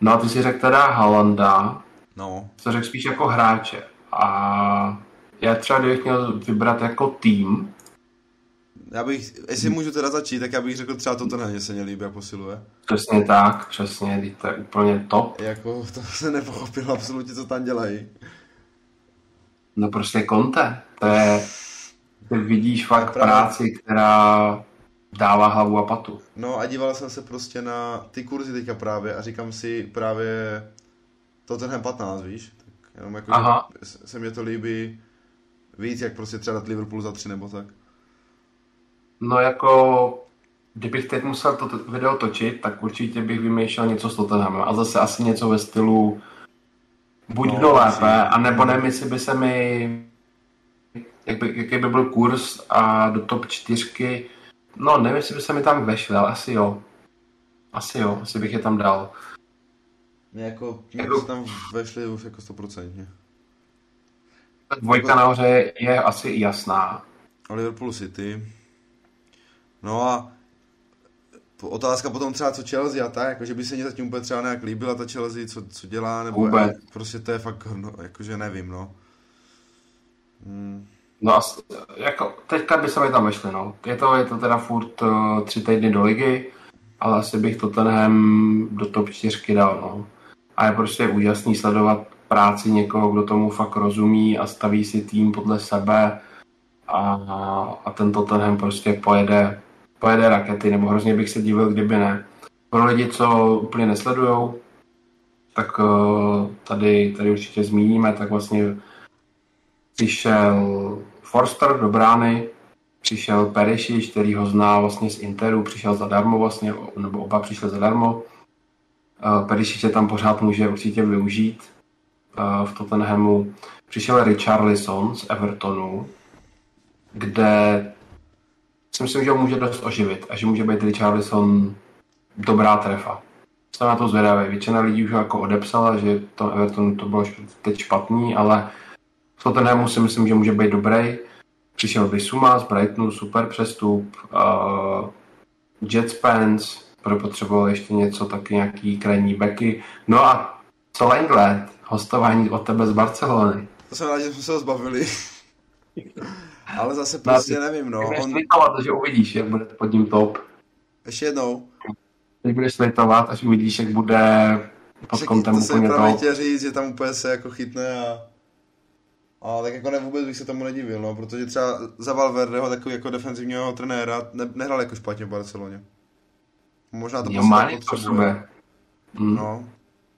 No a ty si řekl teda Halanda,
no.
to řekl spíš jako hráče. A já třeba kdybych měl vybrat jako tým,
Já bych, jestli můžu teda začít, tak já bych řekl třeba to ten se mě líbí, jak posiluje.
Přesně tak, přesně, to je úplně top.
Jako, <laughs> to se nepochopil absolutně, co tam dělají.
No prostě konte, to je, ty vidíš fakt Právě. práci, která dává hlavu a patu.
No a díval jsem se prostě na ty kurzy teďka právě a říkám si právě to tenhle 15, víš? Tak jenom jako, Aha. se mě to líbí víc, jak prostě třeba dát Liverpool za tři nebo tak.
No jako, kdybych teď musel to video točit, tak určitě bych vymýšlel něco s Tottenhamem a zase asi něco ve stylu buď no, kdo lépe, anebo nevím, jestli by se mi jak by, jaký by byl kurz a do top čtyřky, no nevím, jestli by se mi tam vešli, ale asi jo. Asi jo, asi bych je tam dal.
Mě jako, mě jako... tam vešli už jako stoprocentně.
Dvojka jako... nahoře je asi jasná.
A Liverpool City. No a otázka potom třeba, co Chelsea a tak, jako, že by se mě zatím úplně třeba nějak líbila ta Chelsea, co, co dělá, nebo Vůbec. prostě to je fakt, no, jakože nevím, no.
Hmm. No a jako teďka by se mi tam vešli, no. Je to, je to teda furt uh, tři týdny do ligy, ale asi bych to tenhle do top čtyřky dal, no. A je prostě úžasný sledovat práci někoho, kdo tomu fakt rozumí a staví si tým podle sebe a, a ten Tottenham prostě pojede, pojede rakety, nebo hrozně bych se divil, kdyby ne. Pro lidi, co úplně nesledujou, tak uh, tady, tady určitě zmíníme, tak vlastně přišel Forster do brány, přišel Perišič, který ho zná vlastně z Interu, přišel zadarmo vlastně, nebo oba přišli zadarmo. Uh, Perišič je tam pořád může určitě využít uh, v Tottenhamu. Přišel Richarlison z Evertonu, kde si myslím, že ho může dost oživit a že může být Richarlison dobrá trefa. Jsem na to zvědavý. Většina lidí už ho jako odepsala, že to Everton to bylo teď špatný, ale v Tottenhamu si myslím, že může být dobrý. Přišel Vysuma z Brightonu, super přestup. Uh, Jets Pants, pro potřeboval ještě něco, taky nějaký krajní beky. No a co Lenglet, hostování od tebe z Barcelony.
To jsem rád, že jsme se ho zbavili. <laughs> Ale zase prostě no, nevím, no.
On... Litovat, že uvidíš, jak bude pod ním top.
Ještě jednou.
Teď budeš litovat, až uvidíš, jak bude pod kontem
úplně to. To se říct, že tam úplně se jako chytne a... A tak jako ne, vůbec bych se tomu nedivil, no, protože třeba za Valverdeho takový jako defenzivního trenéra ne, nehrál jako špatně v Barceloně. Možná to jo, má potřebuje. Mm. No,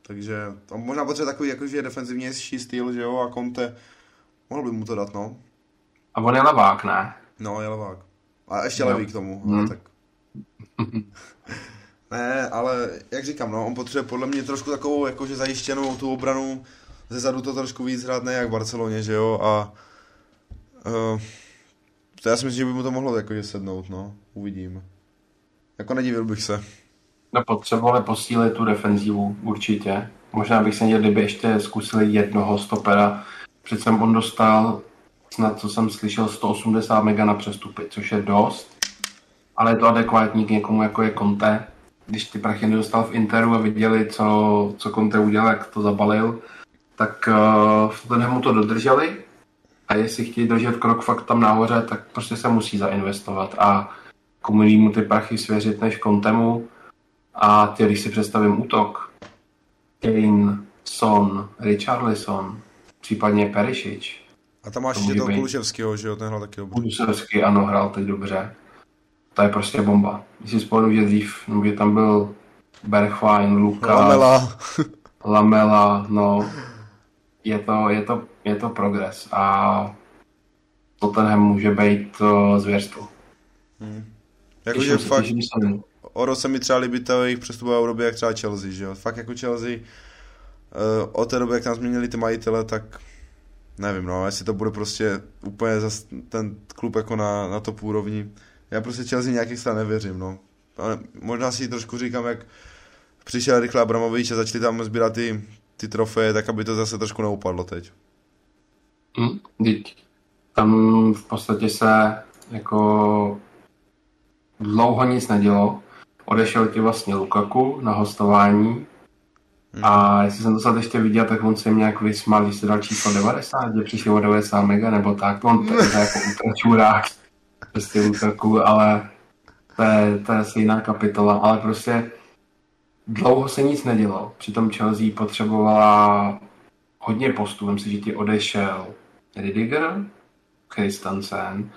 takže to možná potřebuje takový jakože defenzivnější styl, že jo, a Conte mohl by mu to dát, no.
A on je levák, ne?
No, je levák. A ještě no. levý k tomu, mm. ale tak. <laughs> ne, ale jak říkám, no, on potřebuje podle mě trošku takovou jakože zajištěnou tu obranu, ze zadu to trošku víc hrát, ne jak v Barceloně, že jo, a uh, to já si myslím, že by mu to mohlo jakože sednout, no, uvidím. Jako nedivil bych se.
No potřebovali posílit tu defenzivu, určitě. Možná bych se měl, kdyby ještě zkusili jednoho stopera. Přece on dostal, snad co jsem slyšel, 180 mega na přestupy, což je dost. Ale je to adekvátní k někomu, jako je Conte. Když ty prachy nedostal v Interu a viděli, co, co Conte udělal, jak to zabalil, tak uh, v Tottenhamu to dodrželi a jestli chtějí držet krok fakt tam nahoře, tak prostě se musí zainvestovat a komu mu ty prachy svěřit než Kontemu a ty, když si představím útok, Kane, Son, Richarlison, případně Perišič.
A tam máš ještě toho Kuliševského, že jo, ten hrál taky
dobře. Kuliševský, ano, hrál teď dobře. To je prostě bomba. Když si spomenu, že dřív, že tam byl Berchwein, Lukas, Lamela. Lamela, no, je to, je to, je to progres a Tottenham může být to zvěrstvo. Hmm.
Jakože fakt, Oro se mi třeba líbí to jejich přestupová období, jak třeba Chelsea, že jo. Fakt jako Chelsea, uh, od té doby, jak tam změnili ty majitele, tak nevím, no, jestli to bude prostě úplně zas ten klub jako na, na top úrovni. Já prostě Chelsea nějakých stran nevěřím, no. Ale možná si trošku říkám, jak přišel rychle Abramovič a začali tam sbírat ty, ty trofeje, tak aby to zase trošku neupadlo teď.
Hmm, tam v podstatě se jako dlouho nic nedělo. Odešel ti vlastně Lukaku na hostování hmm. a jestli jsem to snad ještě viděl, tak on se jim nějak vysmál, když se dal číslo 90, že přišli o 90 mega nebo tak, on to je jako ultračurák. prostě útoku, ale to je, to je asi jiná kapitola, ale prostě dlouho se nic nedělo. Přitom Chelsea potřebovala hodně postů. Myslím si, že ti odešel Ridiger, Christensen,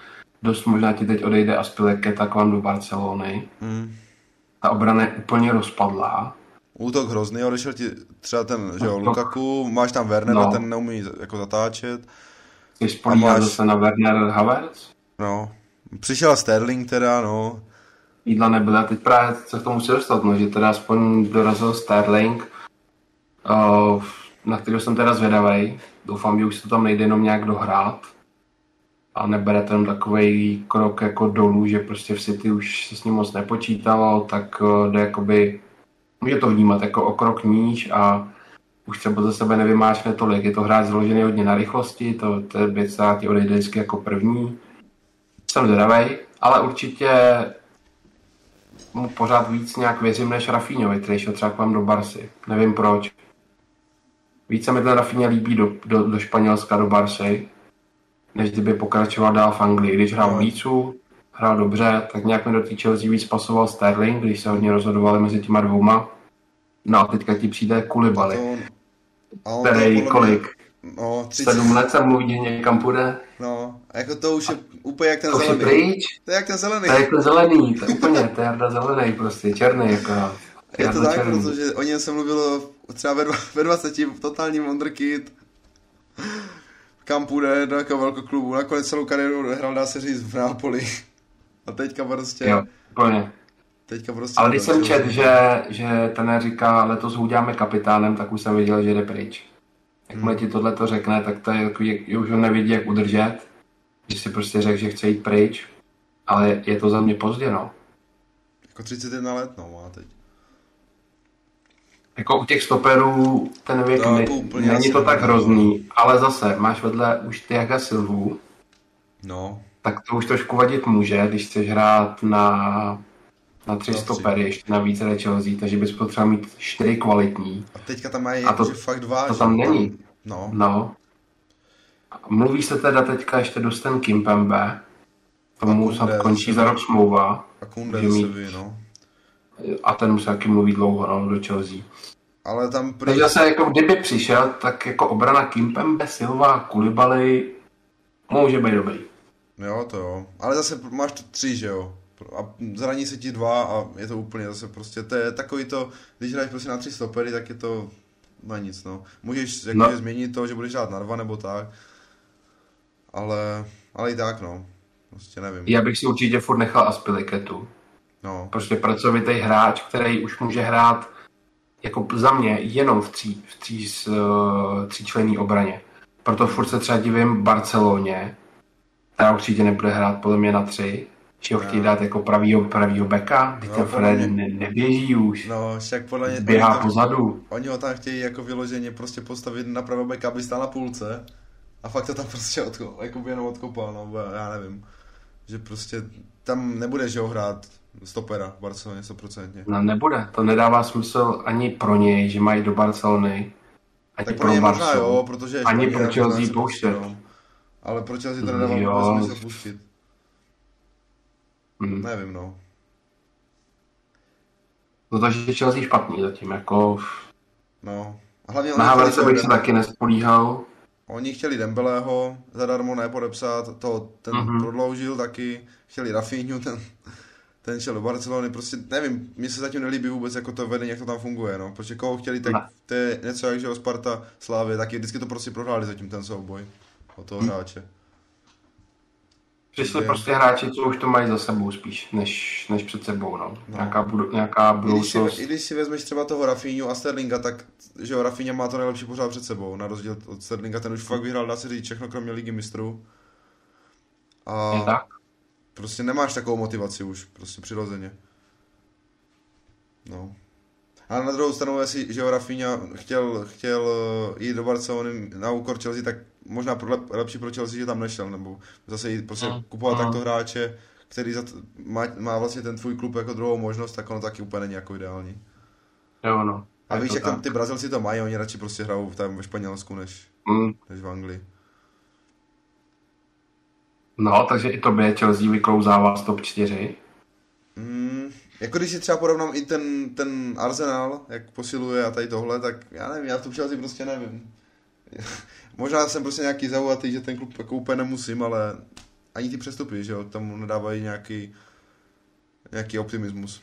dost možná ti teď odejde Aspileketa k vám do Barcelony. Mm. Ta obrana je úplně rozpadlá.
Útok hrozný, odešel ti třeba ten, že jo, Lukaku, máš tam Wernera, no. ten neumí jako zatáčet.
Jsi spolíhá máš... zase na Werner Havertz?
No, přišel Sterling teda, no.
Jídla nebyla, teď právě se k tomu musí dostat, no, že teda aspoň dorazil Sterling, uh, na kterého jsem teda zvědavý. Doufám, že už se to tam nejde jenom nějak dohrát a nebere ten takový krok jako dolů, že prostě v City už se s ním moc nepočítalo, tak uh, jde jakoby, může to vnímat jako o krok níž a už třeba za sebe nevymášne tolik. Je to hráč zložený hodně na rychlosti, to, to je věc, která ti odejde vždycky jako první. Jsem zdravý, ale určitě mu pořád víc nějak věřím než Rafíňovi, který šel třeba k vám do Barsy. Nevím proč. Víc se mi ten Rafinha líbí do, do, do Španělska, do Barsy, než kdyby pokračoval dál v Anglii. Když hrál v Lícu, hrál dobře, tak nějak mi do té Chelsea víc pasoval Sterling, když se hodně rozhodovali mezi těma dvouma. No a teďka ti přijde Kulibaly. Který kolik? No, 30... Sedm let se mluví, někam půjde.
No, a jako to už je úplně jak ten
to
zelený.
Pryč?
To je jak ten zelený.
To je jak ten zelený, to je úplně, to je Jarda zelený prostě, černý jako.
Je to tak, černý. protože o něm se mluvilo třeba ve, ve 20, totální wonderkid. Kam půjde do jakého velkoklubu, nakonec celou kariéru hrál, dá se říct, v Nápoli. A teďka prostě...
Jo, úplně.
Teďka prostě...
Ale když jsem čet, že, že ten říká, letos ho uděláme kapitánem, tak už jsem věděl, že jde pryč. Jakmile ti tohle to řekne, tak to je takový, jak, už ho nevidí, jak udržet. Že si prostě řekl, že chce jít pryč, ale je to za mě pozdě, no.
Jako 31 let, no, má teď.
Jako u těch stoperů ten věk to ne, není to tak hrozný, ale zase máš vedle už ty jaká Silvu,
no.
tak to už trošku vadit může, když chceš hrát na na tři stopery, ještě navíc Chelsea, takže bys potřeboval mít čtyři kvalitní.
A teďka tam mají a to, fakt dva.
To tam není.
No.
no. Mluví se teda teďka ještě Dusten Kimpembe, tomu se končí za rok smlouva.
A Kunde mít... ví, no.
A ten už se taky mluví dlouho, no, do Chelsea.
Ale tam prý...
Takže zase jako kdyby přišel, tak jako obrana Kimpembe, Silva, Kulibaly může být dobrý.
Jo, to jo. Ale zase máš to tři, že jo? A zraní se ti dva a je to úplně zase prostě, to je takový to, když hraješ prostě na tři stopery, tak je to na nic, no. Můžeš jako no. změnit to, že budeš hrát na dva nebo tak, ale, ale i tak, no. Prostě nevím.
Já bych si určitě furt nechal Aspiliketu.
No.
Prostě pracovitý hráč, který už může hrát jako za mě jenom v tří, v tří, uh, tříčlenný obraně. Proto furt se třeba divím Barceloně, která určitě nebude hrát podle mě na tři, že ho chtějí dát jako pravýho, pravýho beka, teď no, ten Fred mě... ne, neběží už.
No, však podle mě...
Běhá tam, pozadu.
Oni ho tam chtějí jako vyloženě prostě postavit na pravého beka, aby stál na půlce. A fakt to tam <laughs> prostě odko, jako by jenom odkopal, no, já nevím. Že prostě tam nebude, že ho hrát stopera v Barceloně 100%.
No nebude, to nedává smysl ani pro něj, že mají do Barcelony, ani
tak pro, pro možná jo, protože
ani pro Chelsea pouštět.
Ale pro Chelsea to nedává smysl pustit.
Hmm.
Nevím, no.
No takže Chelsea špatný zatím, jako...
No. A hlavně
na Havertze bych se taky nespolíhal.
Oni chtěli Dembeleho zadarmo nepodepsat, to ten mm-hmm. prodloužil taky, chtěli Rafinhu, ten, ten šel do Barcelony, prostě nevím, mně se zatím nelíbí vůbec jako to vedení, jak to tam funguje, no, protože koho chtěli, tak ne. to je něco jak, že o Sparta Slávě, taky vždycky to prostě prohráli zatím ten souboj o toho hm. hráče.
Přišli je... prostě hráči, co už to mají za sebou spíš, než, než před sebou, no. no. Nějaká, budu, nějaká budoucnost.
I když, si, I když si vezmeš třeba toho Rafinhu a Sterlinga, tak že jo, Rafinha má to nejlepší pořád před sebou, na rozdíl od Sterlinga, ten už fakt vyhrál, dá se říct, všechno kromě ligy mistrů.
A je tak?
prostě nemáš takovou motivaci už, prostě přirozeně. No. A na druhou stranu, jestli, že jo, Rafinha chtěl, chtěl eh, jít do Barcelony na úkor Chelsea, tak možná pro, lepší pro Chelsea, že tam nešel, nebo zase jít prostě mm. kupovat mm. takto hráče, který za, má, má vlastně ten tvůj klub jako druhou možnost, tak ono taky úplně není jako ideální.
Jo, no.
A víš, jak tam ty Brazilci to mají, oni radši prostě hrajou tam ve Španělsku, než,
mm.
než v Anglii.
No, takže i tobě Chelsea vyklouzává z top 4.
Mm, jako když si třeba porovnám i ten, ten Arsenal, jak posiluje a tady tohle, tak já nevím, já v tom Chelsea prostě nevím. Možná jsem prostě nějaký zaujatý, že ten klub jako úplně nemusím, ale ani ty přestupy, že jo, tam nedávají nějaký, nějaký optimismus.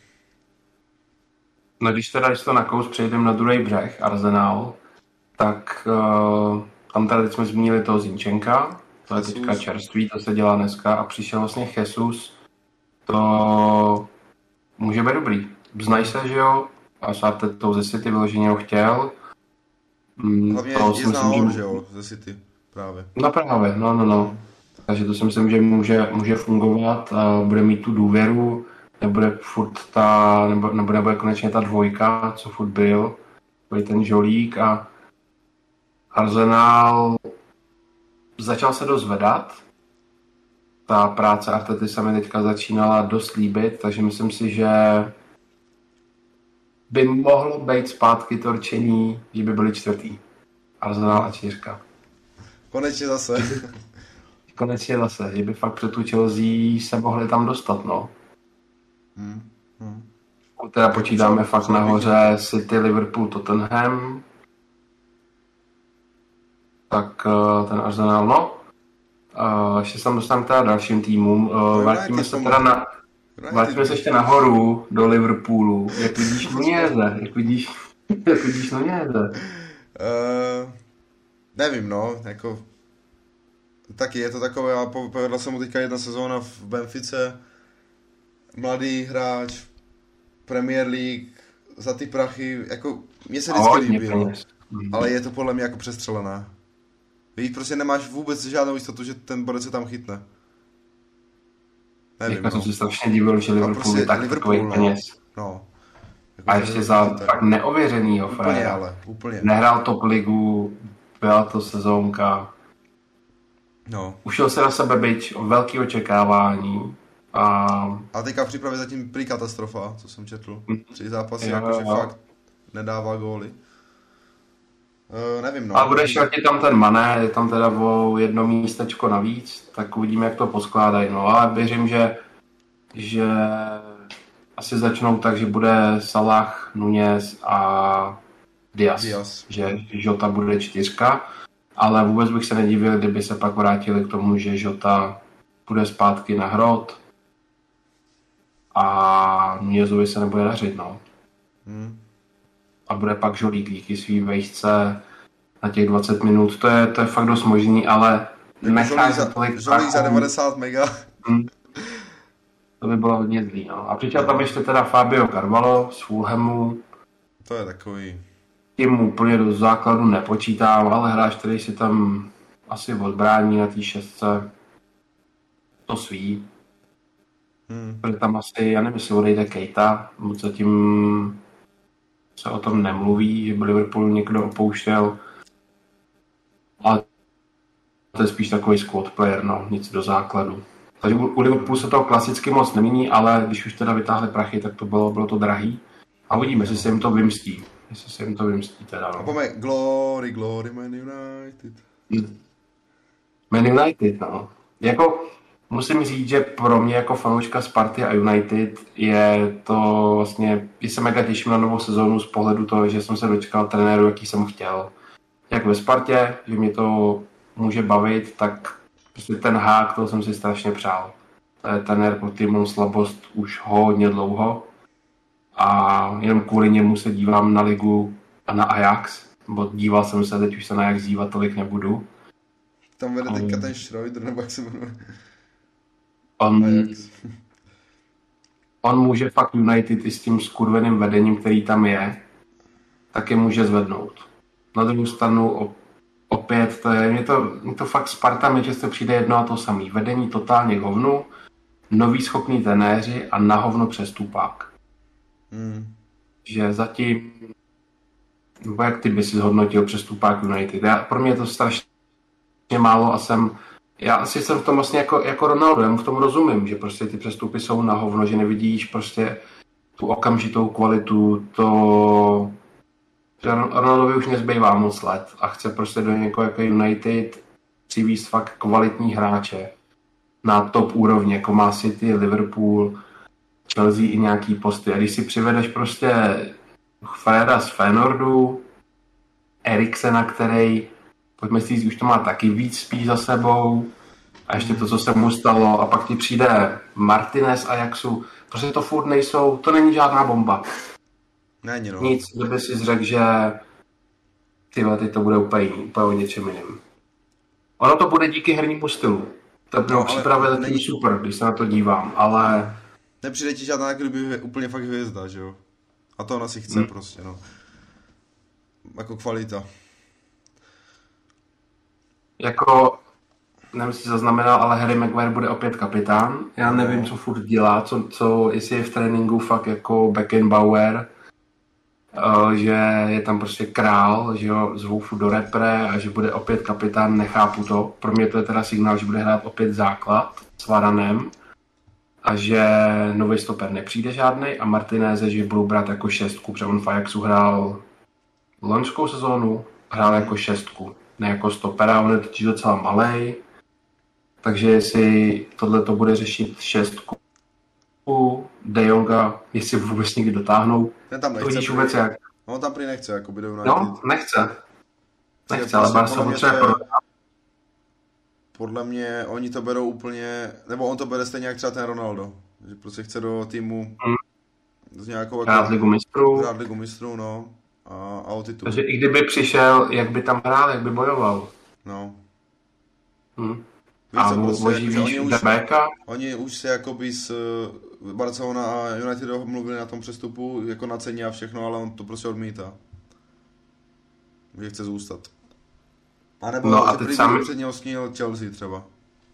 No když teda, když to na kous přejdeme na druhý břeh, Arsenal, tak uh, tam tady jsme zmínili toho Zinčenka, to je Jesus. teďka čerstvý, to se dělá dneska a přišel vlastně Jesus, to může být dobrý. Znají se, že jo, a Sarte to ze City vyloženě ho chtěl.
Mm, Hlavně to je že... že jo, ze City právě.
No právě, no, no, no. Takže to si myslím, že může, může fungovat a bude mít tu důvěru, nebude furt ta, nebo, nebo nebude konečně ta dvojka, co furt byl, byl ten žolík a Arsenal začal se dozvedat. Ta práce Artety se mi teďka začínala dost líbit, takže myslím si, že by mohlo být zpátky to rčení, že by byli čtvrtý. Arsenal a čtyřka.
Konečně zase. <laughs>
Konečně zase, že by fakt před tu Chelsea se mohli tam dostat, no. Hmm. Hmm. Teda počítáme fakt nahoře City, Liverpool, Tottenham, tak uh, ten Arsenal, no. Uh, ještě se dostaneme teda dalším týmům. Uh, vrátíme se teda na... Vrátíme se ještě nahoru do Liverpoolu. Jak vidíš <laughs> Nuněze? Jak vidíš, jak vidíš Nuněze?
Uh, nevím, no, jako taky je to takové, a povedla se mu teďka jedna sezóna v Benfice, mladý hráč, Premier League, za ty prachy, jako mě se vždycky líbilo, ale je to podle mě jako přestřelené. Víš, prostě nemáš vůbec žádnou jistotu, že ten borec se tam chytne.
Nevím, jako no. jsem se strašně divil, že Liverpool prostě je tak Liverpool, takový no. peněz.
No.
Jako a ještě za tak neověřenýho
Úplně, ale, úplně.
Nehrál top ligu, byla to sezónka.
No.
Ušel se na sebe byť o velký očekávání. A...
a teďka v přípravě zatím prý katastrofa, co jsem četl. Hm. Tři zápasy, jakože fakt nedává góly. Uh, nevím, no.
A bude šel tam ten Mané, je tam teda o jedno místečko navíc, tak uvidíme, jak to poskládají. No ale věřím, že, že asi začnou tak, že bude Salah, Nunez a Diaz.
Diaz.
Že Jota bude čtyřka, ale vůbec bych se nedivil, kdyby se pak vrátili k tomu, že Jota bude zpátky na hrot a Nunezovi se nebude dařit, no. Hmm a bude pak žolík díky svý vejšce na těch 20 minut. To je, to je fakt dost možný, ale
necháš za tolik žolík za 90 mega. Hmm.
To by bylo hodně zlý. No. A přišel tam ještě teda Fabio Carvalho z Fulhamu.
To je takový...
Tím úplně do základu nepočítám, ale hráč, který si tam asi odbrání na té šestce, to sví. Hmm. Protože tam asi, já nevím, jestli odejde Kejta, moc zatím se o tom nemluví, že by Liverpool někdo opouštěl. Ale to je spíš takový squad player, no, nic do základu. Takže u Liverpoolu se to klasicky moc nemění, ale když už teda vytáhli prachy, tak to bylo, bylo to drahý. A uvidíme, jestli se jim to vymstí. Jestli se jim to vymstí teda, no.
A glory, glory, Man United.
Man United, no. Jako, musím říct, že pro mě jako fanouška Sparty a United je to vlastně, se mega těším na novou sezónu z pohledu toho, že jsem se dočkal trenéru, jaký jsem chtěl. Jak ve Spartě, že mě to může bavit, tak prostě ten hák, to jsem si strašně přál. To je trenér, pro který mám slabost už hodně dlouho a jenom kvůli němu se dívám na ligu a na Ajax, bo díval jsem se, teď už se na Ajax dívat tolik nebudu.
Tam vede teďka ten Schroeder, nebo jak se jmenuje.
On, on může fakt United i s tím skurveným vedením, který tam je, taky může zvednout. Na druhou stranu opět, to je, mě to, mě to fakt Sparta často přijde jedno a to samý. Vedení totálně hovnu, nový schopný trenéři a na hovno přestupák. Hmm. Že zatím, nebo jak ty by si zhodnotil přestupák United? Já, pro mě je to strašně málo a jsem já asi jsem v tom vlastně jako, jako Ronaldo, já mu v tom rozumím, že prostě ty přestupy jsou na hovno, že nevidíš prostě tu okamžitou kvalitu, to, Ronaldovi už nezbývá moc let a chce prostě do někoho jako United přivízt fakt kvalitní hráče. na top úrovni, jako má City, Liverpool, Chelsea i nějaký posty. A když si přivedeš prostě Freda z Fenordu, Eriksena, který, pojďme si říct, už to má taky víc spíš za sebou, a ještě to, co se mu stalo, a pak ti přijde Martinez Ajaxu, prostě to furt nejsou, to není žádná bomba.
Není, no.
Nic, kdyby si řekl, že tyhle, teď to bude úplně, úplně o něčem jiném. Ono to bude díky hernímu stylu. To bylo
No,
přípravě zatím
není-
super, když se na to dívám, ale
Nepřijde ti žádná kdyby úplně fakt hvězda, že jo? A to ona si chce
Hmm.
prostě, no. Jako kvalita.
Jako, nevím, jestli zaznamenal, ale Harry Maguire bude opět kapitán. Já nevím, co furt dělá, co, co jestli je v tréninku fakt jako Beckenbauer, eh, že je tam prostě král, že ho zvou furt do repre a že bude opět kapitán, nechápu to. Pro mě to je teda signál, že bude hrát opět základ s Varanem a že nový stoper nepřijde žádný a Martineze, že budou brát jako šestku, protože on v Ajaxu hrál loňskou sezónu, hrál jako šestku, ne jako stopera, on je totiž docela malý, takže jestli tohle to bude řešit šestku De Jonga, jestli vůbec někdy dotáhnou,
Ten tam
to
nechce.
vidíš
prý-
vůbec jak.
On tam prý nechce, jako by.
No, nechce. Nechce, ale
prostě
Barca potřebuje
to je-
prodat.
Podle mě oni to berou úplně, nebo on to bere stejně jak třeba ten Ronaldo. Že prostě chce do týmu
Hmm.
s nějakou
hrát
jako,
ligu mistrů.
hrát ligu mistrů, no. A, a o titul.
Takže i kdyby přišel, jak by tam hrál, jak by bojoval.
No.
Hm.
Víš
A
prostě,
moží
že oni
víš
už, oni už se jakoby s eh, Barcelona a United mluvili na tom přestupu, jako na ceně a všechno, ale on to prostě odmítá. Že chce zůstat. A nebo
No a teď sami-
před něho snil Chelsea třeba.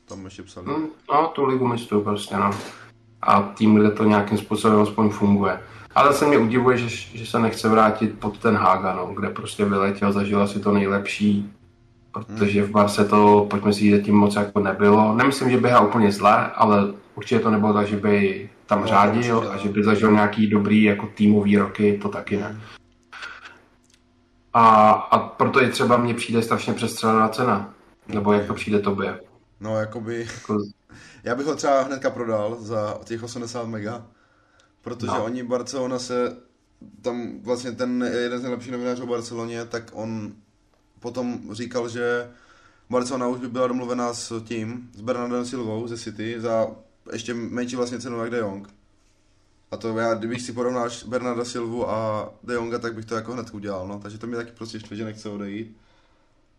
Tam ještě psali.
hm, no tu ligu mistrů prostě, no. A tým, kde to nějakým způsobem aspoň funguje. Ale se mě udivuje, že, že se nechce vrátit pod ten Haga, no, kde prostě vyletěl, zažil asi to nejlepší, protože v Barce to, pojďme si zatím moc jako nebylo. Nemyslím, že by hrál úplně zle, ale určitě to nebylo tak, že by tam
No,
řádil a
no.
že by zažil nějaký dobrý jako týmový roky, to taky ne. A, a proto je třeba mně přijde strašně přestřelená cena. Nebo jak to přijde tobě.
No jakoby,
Jako,
já bych ho třeba hnedka prodal za těch 80 mega, protože
No.
oni Barcelona se, tam vlastně ten jeden z nejlepších novinářů v Barceloně, tak on potom říkal, že Barcelona už by byla domluvená s tím, s Bernardem Silvou ze City za ještě menší vlastně cenu jak De Jong. A to já, kdybych si porovnal Bernarda Silvu a De Jonga, tak bych to jako hned udělal, no. Takže to mi taky prostě štve, že nechce odejít.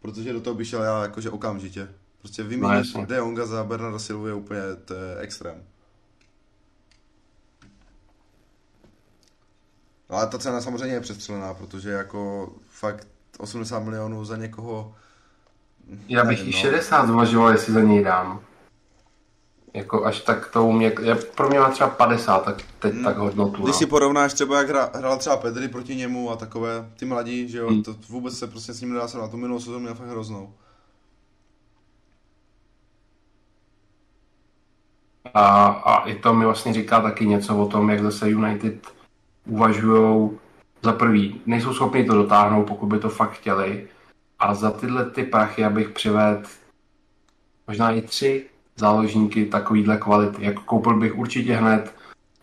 Protože do toho bych šel já jakože okamžitě. Prostě
No,
vyměnit
jasně.
De Jonga za Bernarda Silvu je úplně to je extrém. No ale ta cena samozřejmě je přestřelená, protože jako fakt 80 milionů za někoho...
já bych
nevím,
i
no.
60 zvažoval, jestli za něj dám. Jako až tak to umě, já, pro mě má třeba 50, tak teď
Hmm.
tak hodnotu.
Když
No.
si porovnáš třeba, jak hra, hrál třeba Pedri proti němu a takové, ty mladí, že jo,
Hmm.
to vůbec se prostě s ním nedá srovnat, tu minulou sezónu měl fakt hroznou.
A, a i to mi vlastně říká taky něco o tom, jak zase United uvažují za prvý, nejsou schopni to dotáhnout, pokud by to fakt chtěli. A za tyhle ty prachy, abych přivedl možná i tři záložníky takovýhle kvality. Jako koupil bych určitě hned,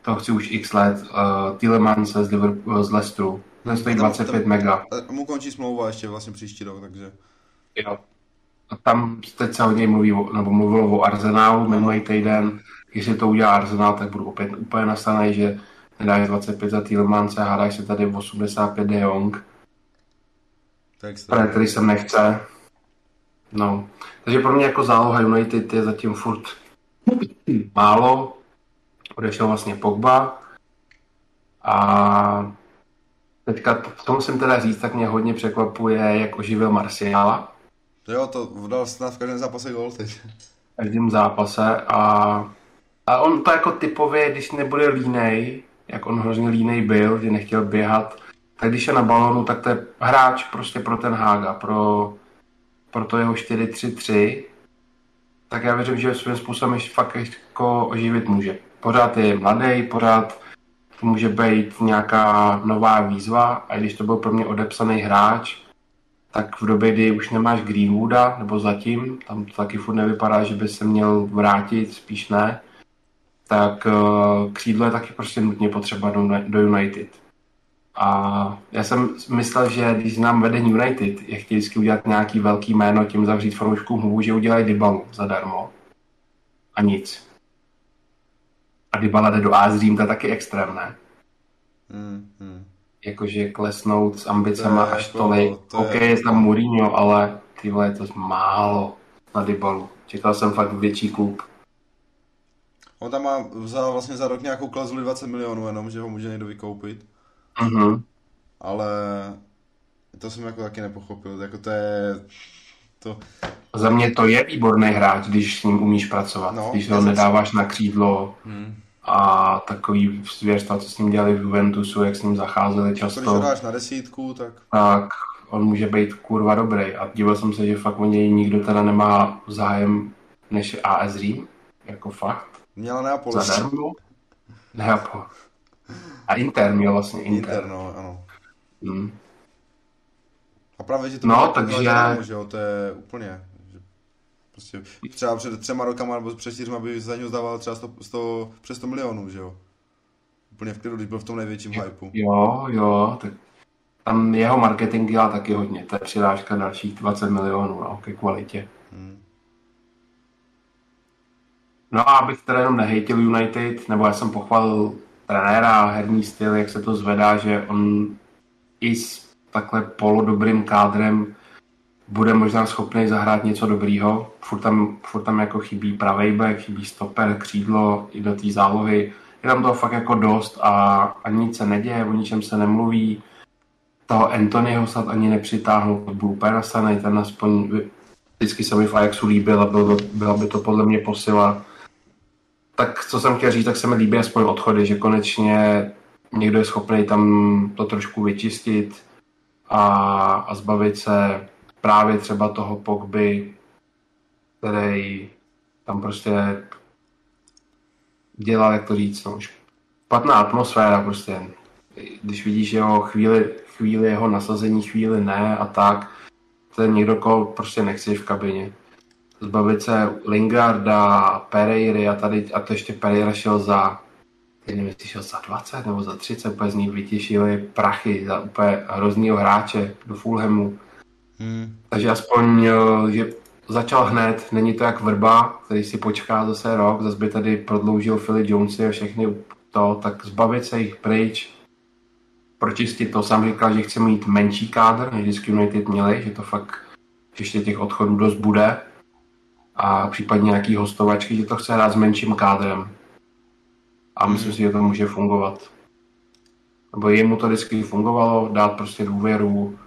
to chci už x let, uh, Tielemans z, Liverpool, z Leicesteru. Ten stojí
Tam-
25
tam-
mega.
A mu končí smlouva ještě vlastně příští rok, takže...
Jo. A tam teď se hodně mluví, o, nebo mluvilo o Arsenálu minulý týden. Jestli to udělá Arsenal, tak budu opět úplně nastavený, že nedáš 25 za Tielemance, hádáš se tady 85 de Jong, pro který jsem nechce. No. Takže pro mě jako záloha United je zatím furt málo. Odešel vlastně Pogba. A teďka, to, to musím teda říct, tak mě hodně překvapuje, jak oživil Marciala.
To jo, to dal snad v každém zápase gol teď.
v každém zápase a, a on to jako typově, když nebude línej, jak on hrozně línej byl, že nechtěl běhat, tak když je na balonu, tak to je hráč prostě pro ten Hága, pro, pro to jeho 4-3-3, tak já věřím, že svým způsobem ještě fakt jako oživit může. Pořád je mladý, pořád může být nějaká nová výzva. A když to byl pro mě odepsaný hráč, tak v době, kdy už nemáš Greenwooda, nebo zatím, tam to taky furt nevypadá, že by se měl vrátit, spíš ne, tak uh, křídlo je taky prostě nutně potřeba do, do United. A já jsem myslel, že když nám vedení United je chtějí vždycky udělat nějaký velký jméno, tím zavřít fanouškům hubu, že udělají Dybalu zadarmo. A nic. A Dybala jde do Dream, to je taky extrém, ne?
Hmm, hmm.
Jakože klesnout s ambicema
To je
až
jako-
tolik.
to je-
OK, je tam Mourinho, ale ty vole, je to málo na Dybalu. Čekal jsem fakt větší klub.
On tam má za, vlastně za rok nějakou klauzuli 20 milionů jenom, že ho může někdo vykoupit.
Mhm.
Ale to jsem jako taky nepochopil. Jako to je... To,
Za mě to je výborný hráč, když s ním umíš pracovat.
No,
když ho nedáváš na křídlo
hmm.
a takový zvěrstva, co s ním dělali v Juventusu, jak s ním zacházeli
Když ho
často,
dáš na desítku, tak
tak on může být kurva dobrý. A díval jsem se, že fakt o něj nikdo teda nemá zájem než AS Řím. Jako fakt.
Měla Neapol.
Zadarmo. Neapol. A Inter měl vlastně Inter.
Inter, no, ano.
Hmm.
A právě, že to
No, takže-
zadarmo, že jo, to je úplně... Že prostě třeba před třema rokama nebo před čtyřma by za něho zdával třeba 100, 100, přes 100 milionů, že jo. Úplně v klidu, když byl v tom největším hypeu.
Jo, jo, tak tam jeho marketing dělá taky hodně. To je přirážka dalších 20 milionů no, ke kvalitě.
Hmm.
No a abych teda jenom nehejtil United, nebo já jsem pochvalil trenéra, herní styl, jak se to zvedá, že on i s takhle polodobrým kádrem bude možná schopný zahrát něco dobrýho. Furt tam, furt tam jako chybí pravej back, chybí stoper, křídlo i do té zálohy. Je tam toho fakt jako dost a, a nic se neděje, o ničem se nemluví. Toho Anthonyho snad ani byl úplně nasanej, ten aspoň vždycky se mi v Ajaxu líbil a bylo, byla by to podle mě posila. Tak co jsem chtěl říct, tak se mi líbí aspoň odchody, že konečně někdo je schopný tam to trošku vyčistit a, a zbavit se právě třeba toho Pogby, který tam prostě dělal, jak to říct, no, špatná atmosféra prostě. Když vidíš jeho chvíli, chvíli jeho nasazení, chvíli ne a tak, to je někdo, koho prostě nechci v kabině. Zbavit se Lingarda, Pereiry a tady, a to ještě Pereira šel za, nevím, jestli šel za 20 nebo za 30, úplně z ní vytěšili prachy za úplně hroznýho hráče do Fulhamu.
Hmm.
Takže aspoň, eh, že začal hned, není to jak Vrba, který si počká zase rok, zase by tady prodloužil Philly Jonesy a všechny to, tak zbavit se jich pryč, pročistit to. Sám říkal, že chce mít menší kádr, než vždycky United měli, že to fakt že ještě těch odchodů dost bude a případně nějaký hostovačky, že to chce hrát s menším kádrem. A myslím si, že to může fungovat. Nebo jemu to vždycky fungovalo, dát prostě důvěru,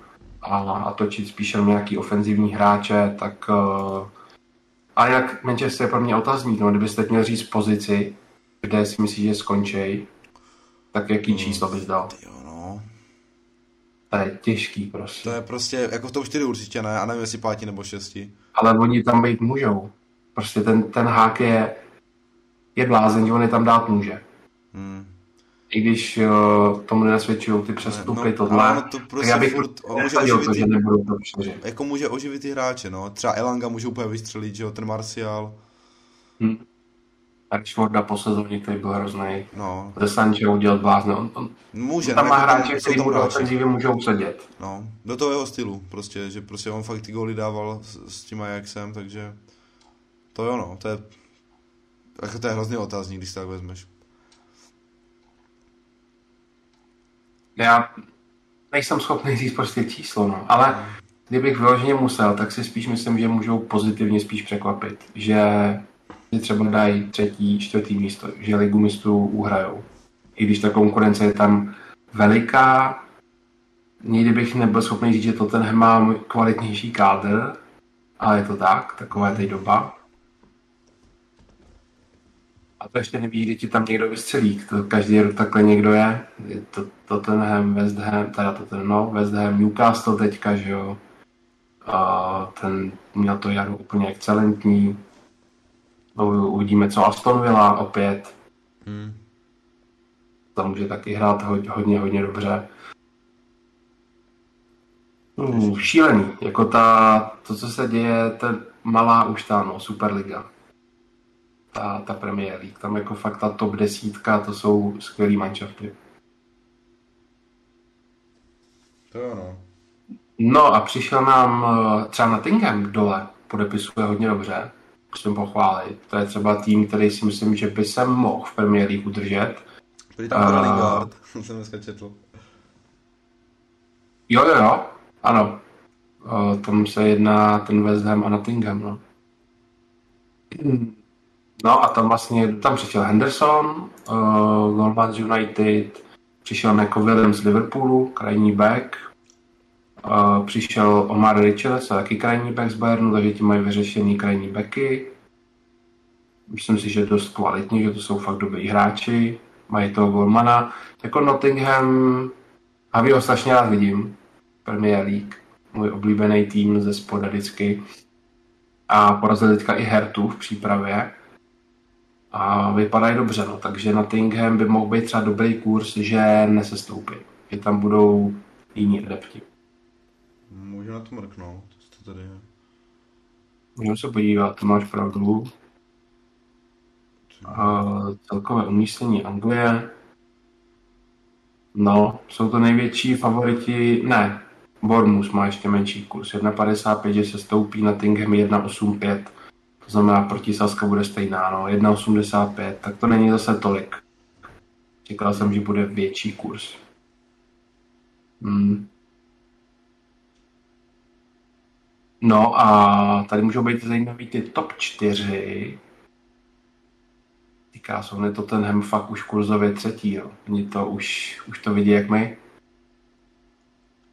a, a točit spíše nějaký ofenzivní hráče, tak uh, a jak Manchester je pro mě otazník, no, kdybyste měl říct pozici, kde si myslíš, že skončí, tak jaký číslo bys dal?
Jo, no.
To je těžký prostě.
To je prostě, jako v tom 4 určitě ne, a nevím, jestli pátí nebo šesti.
Ale oni tam být můžou. Prostě ten, ten hák je, je blázen, že on je tam dát může.
Hmm.
I když uh, tomu nenasvědčují ty přestupy,
No,
tohle,
ono to
tak
prostě
já bych
furt- může
nesadil to,
oživit
že nebudou to čtyři.
Jako může oživit ty hráče, no. Třeba Elanga může úplně vystřelit, že jo, ten Martial.
Hm. Rashforda po sezóně, který byl hrozný.
No,
Ze Sancho udělat blázne. On, on,
může.
tam
no,
má
jako
hráče, kteří
tam
mu ofenzivy můžou sedět.
No, do toho jeho stylu, prostě, že prostě on fakt ty góly dával s, s tím Ajaxem, takže to jo, no, to je, jako to je hrozný otázník, když tak vezmeš.
Já nejsem schopný říct prostě číslo, no. ale kdybych vyloženě musel, tak si spíš myslím, že můžou pozitivně spíš překvapit, že že třeba dají třetí, čtvrtý místo, že ligu mistrů uhrajou. I když ta konkurence je tam veliká, nikdy bych nebyl schopný říct, že to ten má kvalitnější kádr, ale je to tak, taková je teď doba. A to ještě neví, kdy ti tam někdo vystřelí. To každý rok takhle někdo je. je to Tottenham, West Ham, teda Tottenham, no, West Ham, Newcastle teďka, že jo. A ten měl to jaro úplně excelentní. No, uvidíme, co Aston Villa opět.
Hmm.
Tam může taky hrát hodně, hodně, hodně dobře. Uh, šílený. Jako ta, to, co se děje, je malá už ta no, Superliga. Ta, ta Premier League. Tam jako fakt ta top desítka, to jsou skvělý manšafty.
To jo, no.
No a přišel nám eh, třeba Nottingham dole, podepisuje hodně dobře, musím pochválit. To je třeba tým, který si myslím, že by se mohl v Premier League udržet.
Prý tam uh, Lingard, <laughs> jsem dneska četl.
Jo, jo, jo, ano. Uh, tam se jedná ten West Ham a Nottingham, no. No a tam vlastně, tam přišel Henderson, uh, Golman z United, přišel Neko Williams z Liverpoolu, krajní back, přišel Omar Richards, taky krajní back z Bayernu, takže ti mají vyřešený krajní backy. Myslím si, že dost kvalitní, že to jsou fakt dobrý hráči, mají toho Golmana. Jako Nottingham, a ho strašně rád vidím, Premier League, můj oblíbený tým ze spoda vždycky. A porazil teďka i Hertu v přípravě a vypadají dobře, no, takže na Tingham by mohl být třeba dobrý kurz, že nesestoupí, že tam budou jiní adepti.
Můžu na to mrknout, co to tady je.
Můžeme se podívat, to máš pravdu. A celkové umístění Anglie. No, jsou to největší favoriti, ne, Bormus má ještě menší kurz, 1,55, že se stoupí na Tingham 1,85 to znamená, protisázka bude stejná, no, 1,85, tak to není zase tolik. Čekal jsem, že bude větší kurz. Hmm. No a tady můžou být zajímavý ty top 4. Ty krásovny, to ten hem fakt už kurzově třetí, jo. Oni to už, už to vidí jak my.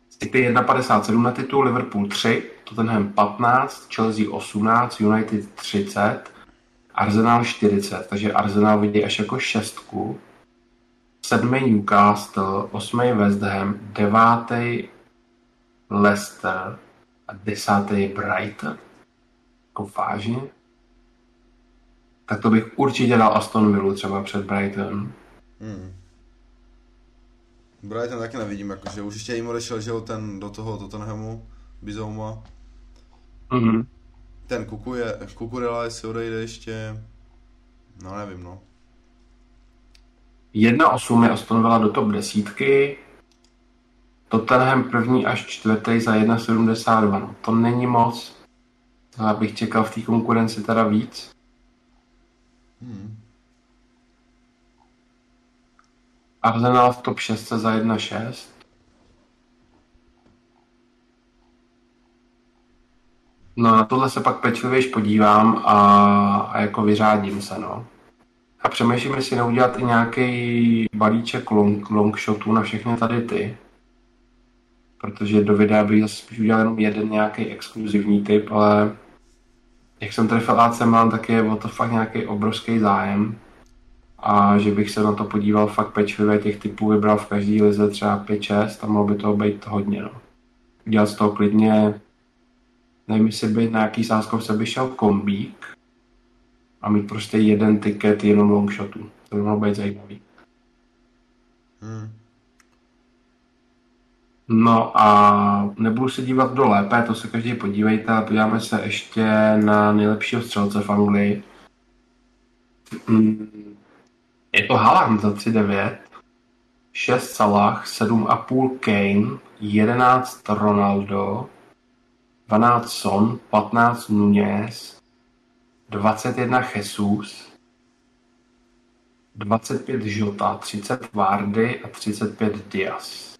City 1,57 na titul, Liverpool 3, Tottenham 15, Chelsea 18, United 30, Arsenal 40, takže Arsenal vidí až jako šestku. Sedmý Newcastle, osmý West Ham, devátý Leicester a desátý Brighton. Jako vážně? Tak to bych určitě dal Aston Villa třeba před Brighton. Hmm.
Brighton taky nevidím, jakože už ještě jim odešel, že ten do toho Tottenhamu, Bizouma. Mm-hmm. Ten Kukuje, Kukurela, jestli odejde ještě, no nevím, no.
1-8 je Aston Villa do top desítky, Tottenham první až čtvrtý za 1,72. No, to není moc. Já bych čekal v té konkurenci teda víc. Hmm. Arsenal v top 6 za 1,6. No na tohle se pak pečlivěji podívám a, a jako vyřádím se, no. A přemýšlím, jestli neudělat i nějaký balíček long, long shotů na všechny tady ty. Protože do videa bych zase spíš udělal jenom jeden nějaký exkluzivní typ, ale jak jsem trefil AC Milan, tak je o to fakt nějaký obrovský zájem. A že bych se na to podíval fakt pečlivě, těch typů vybral v každý lize třeba 5-6 a mohlo by toho být hodně. No. Udělat z toho klidně nevím, jestli by na jaký sázkovce by šel kombík a mít prostě jeden tiket jenom long shotu. To by mohlo být zajímavý. Hmm. No a nebudu se dívat do lépe, to se každý podívejte, ale podíváme se ještě na nejlepšího střelce v Anglii. Hmm. Je to Haaland za 3,9, 6 Salah, 7,5 Kane, 11 Ronaldo, 12 Son, 15 Nunez, 21 Jesus, 25 Jota, 30 Vardy a 35 Diaz.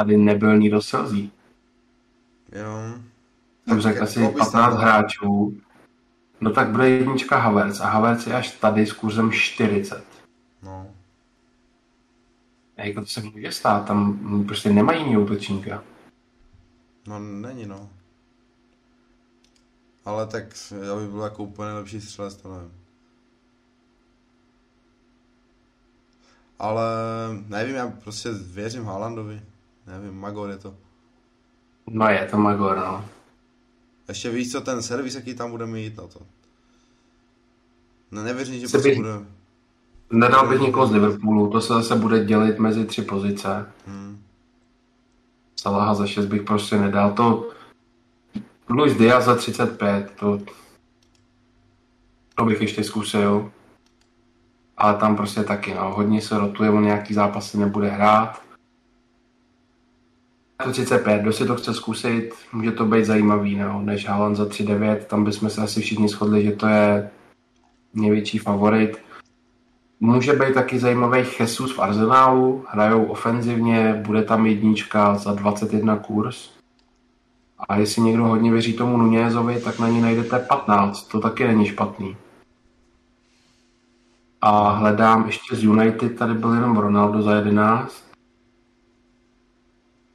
Tady nebyl nikdo selzí.
Jo.
Jsem řekl asi 15 hráčů. No tak bude jednička Havertz a Havertz je až tady s kurzem 40. No jako to se může stát, tam prostě nemají jiný útočníka.
No není no. Ale tak já by byl jako úplně lepší střelec, to nevím. Ale nevím, já prostě věřím Haalandovi. Nevím, Magor je to.
No je to Magor, no.
Ještě víš, co ten servis, jaký tam bude mít, no to. No nevěřím, že prostě bude
Nedal bych někoho z Liverpoolu, to se zase bude dělit mezi tři pozice.
Hmm.
Salaha za 6 bych prostě nedal. To Luis Diaz za 35, to, to bych ještě zkusil. Ale tam prostě taky, no, hodně se rotuje, on nějaký zápasy nebude hrát. To 35, kdo si to chce zkusit, může to být zajímavý, no, než Haaland za 3-9, tam bychom se asi všichni shodli, že to je největší favorit. Může být taky zajímavý Jesus v Arsenálu, hrajou ofenzivně, bude tam jednička za 21 kurz. A jestli někdo hodně věří tomu Nunězovi, tak na ní najdete 15, to taky není špatný. A hledám ještě z United, tady byl jenom Ronaldo za 11,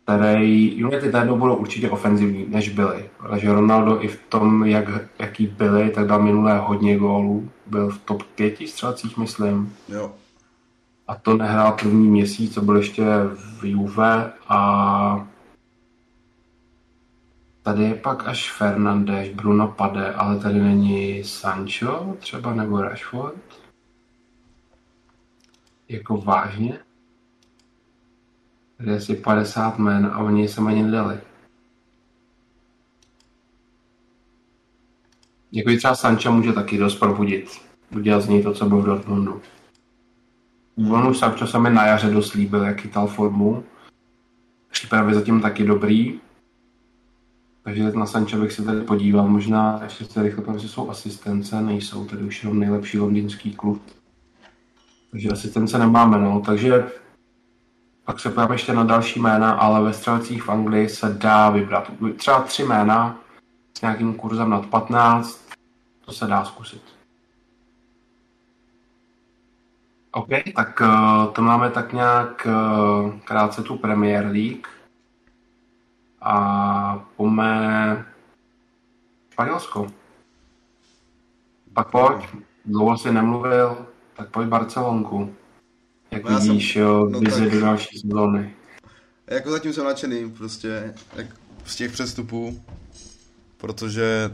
který United najednou budou určitě ofenzivní, než byli. Takže Ronaldo i v tom, jak, jaký byli, tak dal minulé hodně gólů. Byl v top 5 střelcích, myslím.
Jo.
A to nehrál první měsíc, co byl ještě v Juve a tady je pak až Fernandes, Bruno Pade, ale tady není Sancho třeba nebo Rashford. Jako vážně? Je asi 50 men a oni se ani nedali. Jako třeba Sancho může taky dost probudit. Udělat z něj to, co byl v Dortmundu. On už Sancho se mi na jaře dost líbil, jak chytal formu. Přípravy zatím taky dobrý. Takže na Sancho bych se tady podíval. Možná ještě se rychle protože jsou asistence, nejsou tady už jenom nejlepší londýnský klub. Takže asistence nemáme, no. Takže pak se podíváme ještě na další jména, ale ve střelcích v Anglii se dá vybrat. Třeba tři jména s nějakým kurzem nad 15, to se dá zkusit. OK, tak uh, to máme tak nějak uh, krátce tu Premier League. A pojďme Španělsko. Pak pojď, dlouho si nemluvil, tak pojď Barcelonku. Jak
No já jsem-
vidíš, jo,
no
vizi
tak-
do další sezóny.
Jako zatím jsem nadšený prostě jak z těch přestupů, protože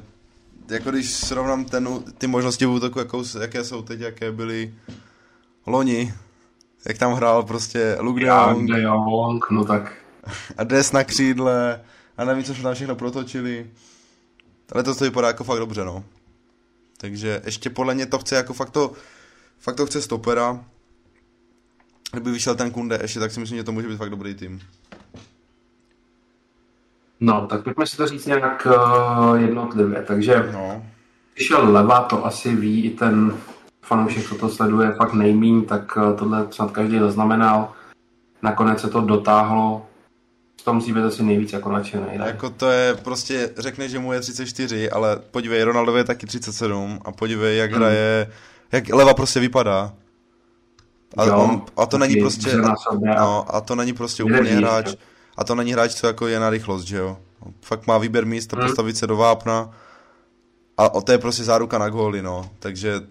jako když srovnám ten, ty možnosti v útoku, jakou, jaké jsou teď, jaké byly loni, jak tam hrál prostě Luke
Já, De Jong, no tak
a Des na křídle a nevím, co jsme tam všechno protočili. Ale to, to vypadá jako fakt dobře, no. Takže ještě podle mě to chce jako fakt to, fakt to chce stopera. Kdyby vyšel ten Kunde ještě, tak si myslím, že to může být fakt dobrý tým.
No, tak pojďme si to říct nějak uh, jednotlivě. Takže
No,
když šel leva, to asi ví i ten fanoušek, co to sleduje fakt nejmíň, tak uh, tohle snad každý zaznamenal. Nakonec se to dotáhlo. Z toho musí být asi nejvíc jako nadšený. ne?
jako to je prostě, řekne, že mu je 34, ale podívej, Ronaldo je taky 37 a podívej, jak
Hmm.
hraje, jak leva prostě vypadá. A,
Jo,
on, a to není prostě,
na
no, a to není prostě úplně hráč,
jo.
a to není hráč, co jako je na rychlost, že jo. Fakt má výběr míst,
Hmm.
postavit se do vápna a o to je prostě záruka na góly, no. Takže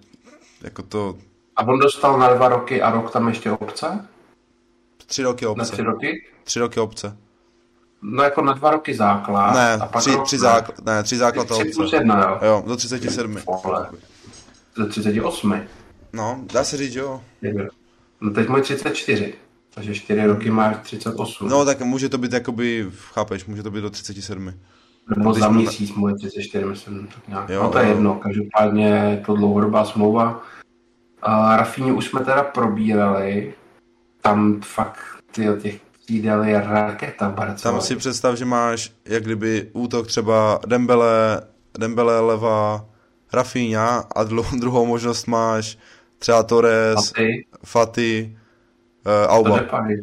jako to
A on dostal na dva roky a rok tam ještě obce?
tři roky
Na
obce.
tři roky?
Tři roky obce.
No jako na dva roky základ.
Ne,
a pak
tři,
rok-
tři, základ, ne, tři základ
Tři plus
obce.
jedna, jo.
Jo, do 37.
Vole. Ze 38.
No, dá se říct, jo.
No teď můj 34. Takže 4 roky máš 38.
No, tak může to být jakoby, chápeš, může to být do 37.
Nebo za měsíc můj 34, myslím. Tak nějak.
Jo,
no to je jedno, každopádně je to dlouhodobá smlouva. A Rafinhu už jsme teda probírali. Tam fakt ty těch křídel je raketa v Barceloně.
Tam si představ, že máš, jak kdyby útok třeba Dembele, Dembele leva, Rafinha a <laughs> druhou možnost máš třeba Torres,
A ty,
Fati, uh, Auba.
Depay.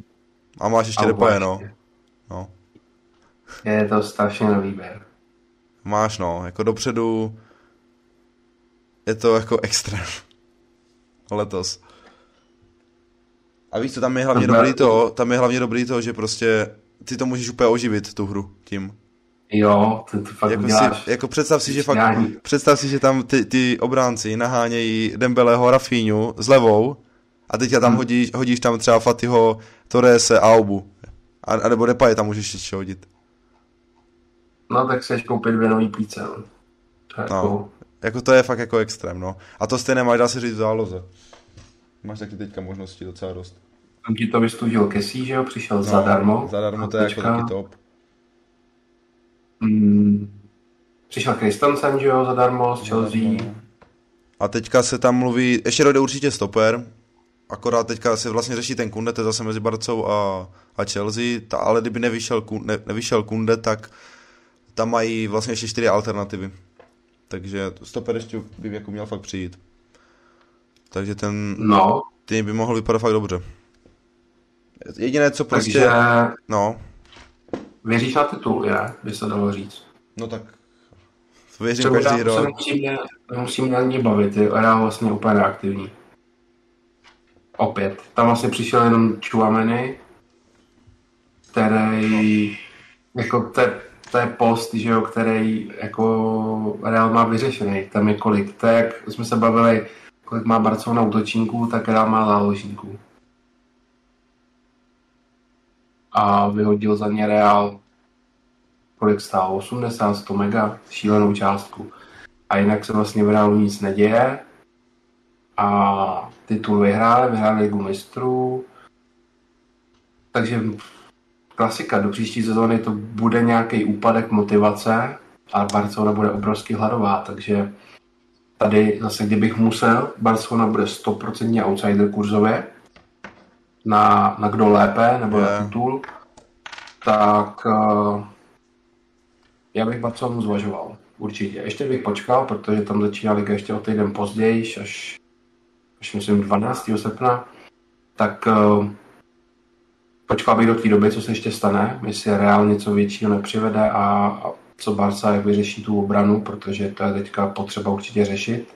A máš ještě
Auba
Depaye, no.
ještě.
no.
Je to strašně na výběr.
Máš, no. Jako dopředu je to jako extrém. <laughs> Letos. A víš co, tam je hlavně dobrý to, tam je hlavně dobrý to, že prostě ty to můžeš úplně oživit, tu hru, tím.
Jo, ty to fakt
Jako,
uděláš.
si, jako představ si, že fakt, představ si, že tam ty, ty obránci nahánějí Dembeleho Rafinhu s levou a teď tam
Hmm.
hodíš, hodíš tam třeba Fatiho, Torrese a Aubu. A, a nebo Depaye tam můžeš ještě hodit.
No tak chceš koupit dvě nový plíce. No. To je
No.
jako,
Jako to je fakt jako extrém, no. A to stejné máš, dá se říct, v záloze. Máš taky teďka možnosti docela dost.
Tam ti to vystudil Kesí, že jo, přišel no, zadarmo.
Zadarmo to je jako taky top.
Mm, přišel Christensen, že jo, zadarmo z Chelsea. No.
A teďka se tam mluví, ještě dojde určitě stoper, akorát teďka se vlastně řeší ten Kunde, to je zase mezi Barcou a, a Chelsea, ta, ale kdyby nevyšel, ne, nevyšel Kunde, tak tam mají vlastně ještě čtyři alternativy. Takže stoper ještě by jako měl fakt přijít. Takže ten
no.
tým by mohl vypadat fakt dobře. Jediné, co prostě...
Takže...
No.
Věříš na titul, je? By se dalo říct.
No tak věřím Třeba každý rok.
Musíme, musíme ani bavit, je Real vlastně úplně reaktivní. Opět. Tam vlastně přišel jenom Chuameny, který jako to je, to je post, že jo, který jako Real má vyřešený. Tam je kolik. To je, jak jsme se bavili, kolik má Barcelona útočníků, tak Real má záložníků. A vyhodil za ně Real kolik stál, 80, 100 mega, šílenou částku. A jinak se vlastně v Realu nic neděje. A titul vyhráli, vyhráli ligu mistrů. Takže klasika, do příští sezóny to bude nějaký úpadek motivace a Barcelona bude obrovsky hladová, takže tady zase, kdybych musel, Barcelona bude 100% outsider kurzově, na, na kdo lépe, nebo yeah. na titul, tak uh, já bych Barcelonu zvažoval. Určitě. Ještě bych počkal, protože tam začíná liga ještě o týden později, až, až myslím 12. srpna. Tak uh, počkal bych do té doby, co se ještě stane, jestli Real něco většího nepřivede a, a co Barca, jak vyřeší tu obranu, protože to je teďka potřeba určitě řešit.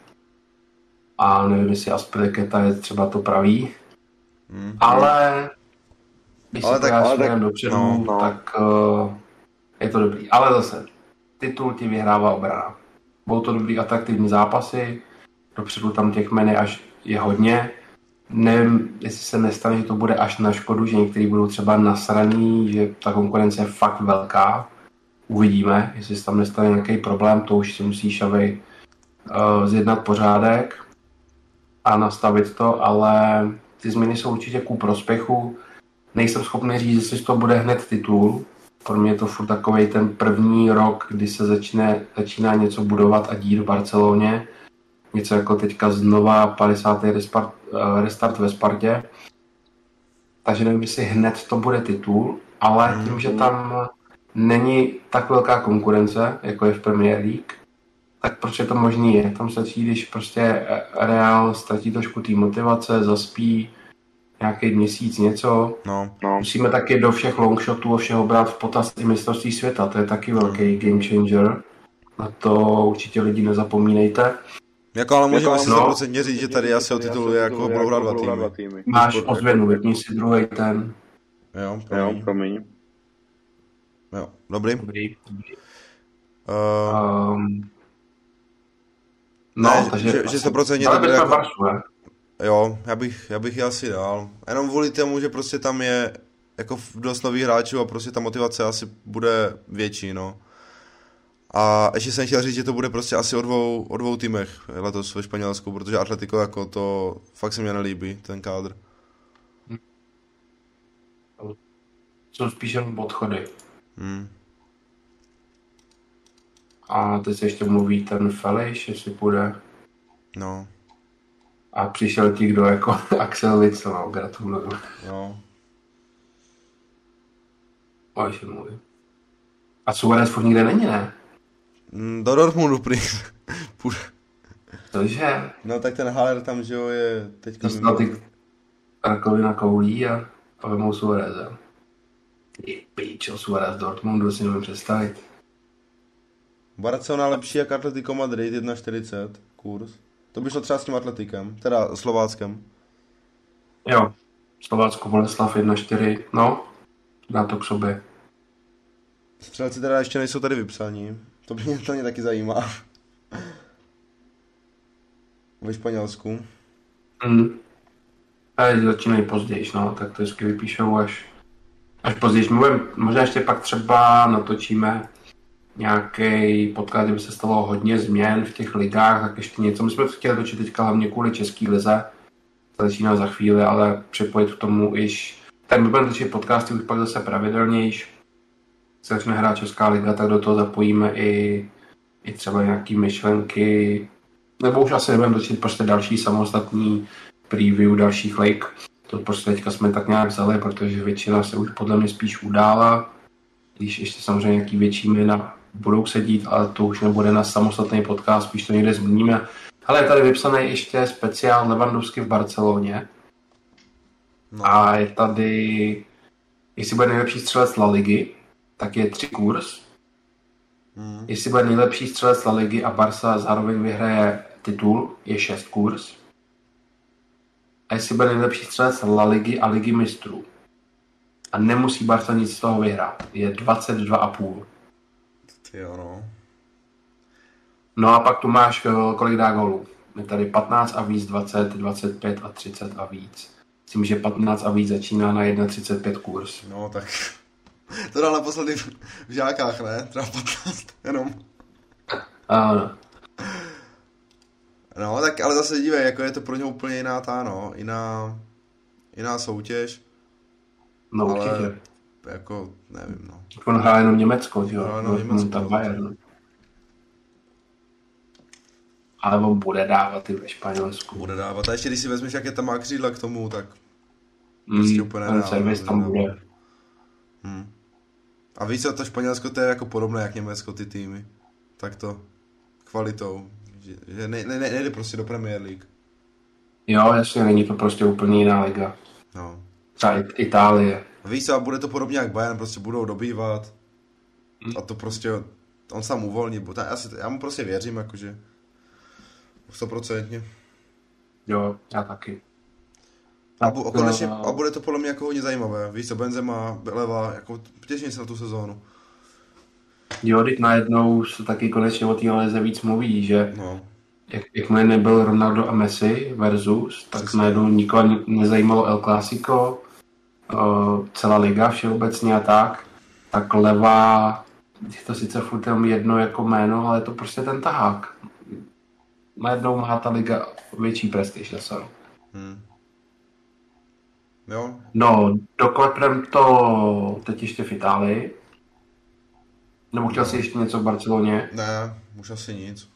A nevím, jestli Aspilicueta je třeba to pravý. Mm. Ale když ale se tak, ale tak, dopředu, no, no. tak uh, je to dobrý. Ale zase, titul ti vyhrává obrana. Budou to dobrý atraktivní zápasy, dopředu tam těch meny až je hodně. Nevím, jestli se nestane, že to bude až na škodu, že někteří budou třeba nasraný, že ta konkurence je fakt velká. Uvidíme, jestli se tam nestane nějaký problém, to už si musí Šavej uh, zjednat pořádek a nastavit to, ale ty změny jsou určitě ku prospěchu. Nejsem schopný říct, jestli to bude hned titul, pro mě je to furt takový ten první rok, kdy se začne, začíná něco budovat a dít v Barceloně. Něco jako teďka znova 50. Restart, eh, restart ve Spartě. Takže nevím, jestli hned to bude titul, ale tím, že tam není tak velká konkurence, jako je v Premier League, tak proč je to možný je. Tam se když prostě Real ztratí trošku té motivace, zaspí, nějaký měsíc něco.
No, no.
Musíme taky do všech longshotů a všeho brát v potaz i mistrovství světa, to je taky velký game changer. Na to určitě lidi nezapomínejte.
Jako ale můžeme si no, říct, že tady asi o titulu je jako budou hrát dva týmy.
Máš ozvěnu, vypni si druhý ten.
Jo, promiň. Jo, promiň. Jo, dobrý.
Dobrý.
Uh, um, no, ne, takže... Že, že 100% to bude jako... Baršu, Jo, já bych, já bych je asi dal. Jenom kvůli tomu, že prostě tam je jako dost nových hráčů a prostě ta motivace asi bude větší, no. A ještě jsem chtěl říct, že to bude prostě asi o dvou, o dvou týmech letos ve Španělsku, protože Atletico jako to fakt se mi nelíbí, ten kádr.
Jsou spíš jen odchody.
Hmm.
A teď se ještě mluví ten Feliš, jestli půjde.
No
a přišel ti kdo jako <laughs> Axel Witzel, no, gratuluju.
No.
O, ještě mluvím. A Suarez furt nikde není, ne?
Mm, do Dortmundu prý. <laughs>
Cože?
No tak ten Haller tam, že jo, je teďka...
Dostal ty rakovina koulí a, a vemou Suareza. Je píčo, Suarez Dortmundu si nevím představit.
Barcelona lepší jak Atletico Madrid, 1,40 kurz. To by šlo třeba s tím atletikem, teda Slováckem.
Jo, Slovácko Boleslav 1-4, no, dá to k sobě.
Střelci teda ještě nejsou tady vypsaní, to by mě to mě taky zajímá. <laughs> Ve Španělsku.
Mm. A začínají později, no, tak to vždycky vypíšou až, až později. možná ještě pak třeba natočíme nějaký podcast, kdyby se stalo hodně změn v těch ligách, tak ještě něco. My jsme to chtěli točit teďka hlavně kvůli český lize, začíná za chvíli, ale připojit k tomu iž my budeme točit podcasty už pak zase pravidelnější. Se začne hrát Česká liga, tak do toho zapojíme i, i třeba nějaký myšlenky, nebo už asi nebudeme točit prostě další samostatný preview dalších lig. To prostě teďka jsme tak nějak vzali, protože většina se už podle mě spíš udála. Když ještě samozřejmě nějaký větší jména budou sedít, ale to už nebude na samostatný podcast, spíš to někde zmíníme. Ale je tady vypsaný ještě speciál Levandovsky v Barceloně. No. A je tady, jestli bude nejlepší střelec La Ligy, tak je tři kurz. Hmm. Jestli bude nejlepší střelec La Ligy a Barca zároveň vyhraje titul, je šest kurz. A jestli bude nejlepší střelec La Ligy a Ligy mistrů. A nemusí Barca nic z toho vyhrát. Je 22,5.
Jo, no.
No a pak tu máš, eh, kolik dá gólů. Je tady 15 a víc, 20, 25 a 30 a víc. Myslím, že 15 a víc začíná na 1,35 kurz.
No tak <laughs> to dal naposledy v žákách, ne? Třeba 15 jenom.
Ano.
No, tak ale zase dívej, jako je to pro ně úplně jiná ta, no, jiná, jiná soutěž.
No ale určitě.
Jako, nevím, no.
On hrál jenom Německo, jo.
No, no, Německo.
Tam Bayern. Ale on bude dávat i ve Španělsku.
Bude dávat. A ještě když si vezmeš, jaké tam má křídla k tomu, tak
mm, prostě úplně ten servis tam bude.
Hmm. A víš co, to Španělsko to je jako podobné jak Německo, ty týmy. Tak to kvalitou. Že, že ne, ne, nejde prostě do Premier League.
Jo, jasně, není to prostě úplně jiná liga.
No.
Třeba Itálie.
Víš co, a bude to podobně jak Bayern, prostě budou dobývat. Hmm. A to prostě, on sám uvolní, bo já, si, já mu prostě věřím, jakože. Stoprocentně.
Jo, já taky.
A, bu, a, konečně, a bude to podle mě jako hodně zajímavé. Víš co, Benzema, Leva, jako těším se na tu sezónu.
Jo, teď najednou se taky konečně o té lize víc mluví, že
no.
jak, jakmile nebyl Ronaldo a Messi versus, tak Přesně. najednou nikoho nezajímalo El Clásico, celá liga všeobecně a tak, tak Leva, je to sice furt jenom jedno jako jméno, ale je to prostě ten tahák. Najednou má ta liga větší prestiž zase.
Hmm. Jo.
No, doklepnem to teď ještě v Itálii. Nebo chtěl jsi ještě něco v Barceloně?
Ne, už asi nic.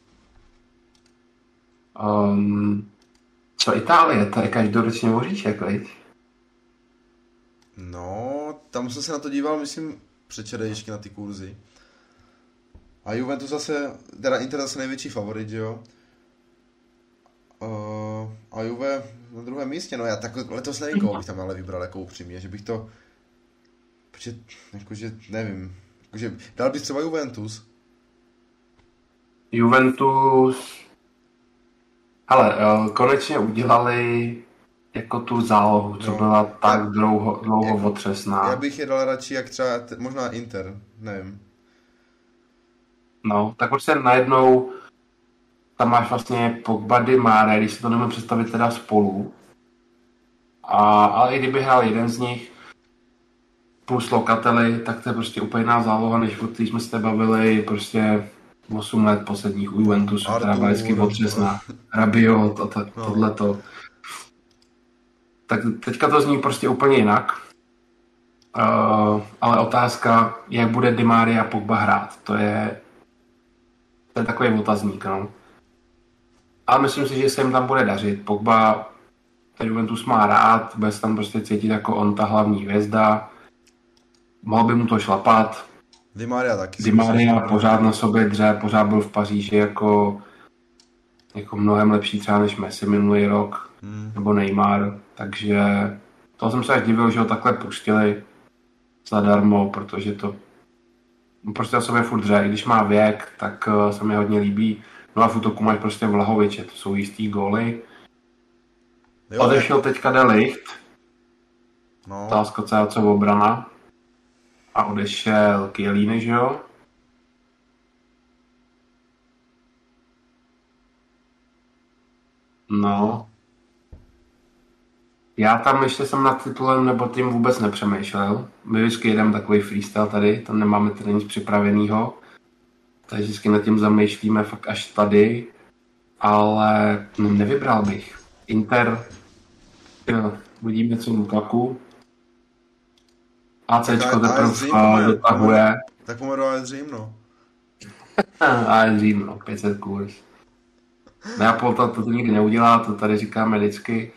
Um, co Itálie? To je každoročně voříček, veď?
No, tam jsem se na to díval, myslím, ještě na ty kurzy. A Juventus zase, teda Inter zase největší favorit, jo? Uh, a Juve na druhém místě, no já tak letos nevím, koho bych tam ale vybral jako upřímně, že bych to, protože, jakože, nevím, jakože, dal bych třeba Juventus.
Juventus, ale uh, konečně udělali jako tu zálohu, co no, byla tak já, dlouho, dlouho jak, otřesná.
Já bych je dal radši jak třeba, t- možná Inter, nevím.
No, tak prostě najednou tam máš vlastně Pogba Di Mare, když si to nemůžu představit teda spolu. A, ale i kdyby hrál jeden z nich plus Lokateli, tak to je prostě úplně jiná záloha, než o jsme se bavili prostě 8 let posledních u Juventusu, která byla vždycky otřesná. Rabiot a to, no. tohleto. Tak teďka to zní prostě úplně jinak. Uh, ale otázka, jak bude Di Maria a Pogba hrát, to je, to je takový otazník, no. Ale myslím si, že se jim tam bude dařit. Pogba ten Juventus má rád, bude se tam prostě cítit jako on ta hlavní hvězda. Mohl by mu to šlapat.
Di Maria taky.
Di Maria pořád na sobě dře, pořád byl v Paříži jako, jako mnohem lepší třeba než Messi minulý rok, hmm. nebo Neymar, takže to jsem se až divil, že ho takhle pustili zadarmo, protože to prostě na sobě furt dře, i když má věk, tak uh, se mi hodně líbí. No a v útoku máš prostě Vlahoviče, to jsou jistý góly. Jo, Odešel jako... teďka Delicht. No. Co co obrana. A odešel Kielíny, že jo? No. Já tam ještě jsem nad titulem nebo tím vůbec nepřemýšlel. My vždycky jedeme takový freestyle tady, tam nemáme tady nic připraveného. Takže vždycky nad tím zamýšlíme fakt až tady, ale no, nevybral bych. Inter, Jo, Uvidíme, co Lukaku. ACčko teprve
AS
dotahuje.
Tak pomeru AS Řím, no. <laughs>
A Řím, no, 500 kurz. Neapol to, to, to nikdy neudělá, to tady říkáme vždycky.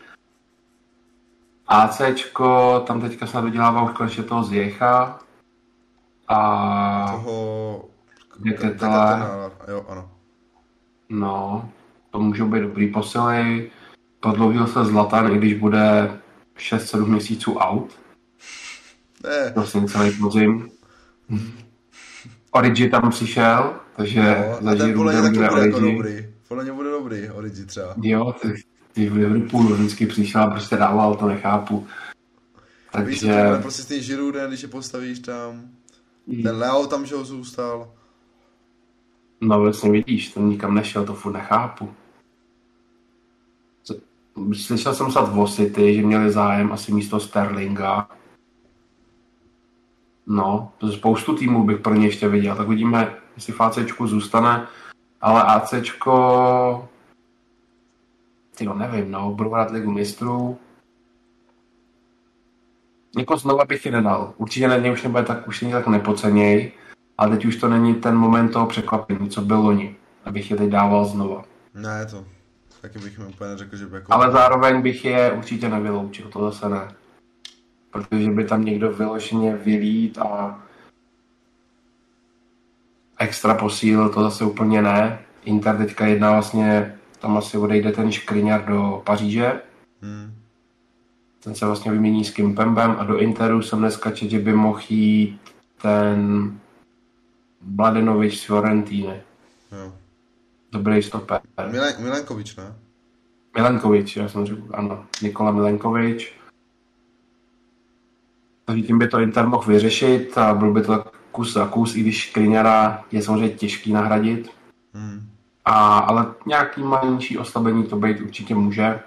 ACčko, tam teďka snad dodělává už konečně toho Zjecha. A
Toho...
Deketela,
Jo, ano.
no, to můžou být dobrý posily. Podloužil se Zlatan, i když bude 6-7 měsíců out.
Ne,
Prostě celý podzim. Origi tam přišel, takže
no, a
za
ten
bude
bude jako
Origi.
dobrý. Podle mě bude dobrý, Origi třeba.
Jo, ty, ty v Liverpoolu vždycky přišel a prostě dával, to nechápu.
Víš,
Takže,
to bude prostě s tím Giroudem, když je postavíš tam. Ten Leo tam, že ho zůstal.
no vlastně vidíš, ten nikam nešel, to furt nechápu. Co- Slyšel jsem snad v City, že měli zájem asi místo Sterlinga. No, to spoustu týmů bych pro ně ještě viděl, tak uvidíme, jestli v ACčku zůstane, ale ACčko, ty no nevím, no, budou hrát ligu mistrů. Jako znova bych je nedal. Určitě na ně už nebude tak, už není tak nepoceněj, ale teď už to není ten moment toho překvapení, co byl loni, abych je teď dával znova.
Ne, to. Taky bych mi úplně neřekl, že by jako...
Ale zároveň bych je určitě nevyloučil, to zase ne. Protože by tam někdo vyloženě vylít a extra posíl, to zase úplně ne. Inter teďka jedná vlastně, tam asi odejde ten Škriňar do Paříže,
Hmm.
ten se vlastně vymění s Kimpembem a do Interu jsem dneska četl, že by mohl jít ten Mladenovič z Fiorentíny.
Jo.
Dobrý stoper.
Milen, Milenkovič, ne?
Milenkovič, já jsem řekl, ano, Nikola Milenkovič. Takže tím by to Inter mohl vyřešit a byl by to kus za kus, i když Skriňara je samozřejmě těžký nahradit.
Hmm.
A, ale nějaký menší oslabení to být určitě může.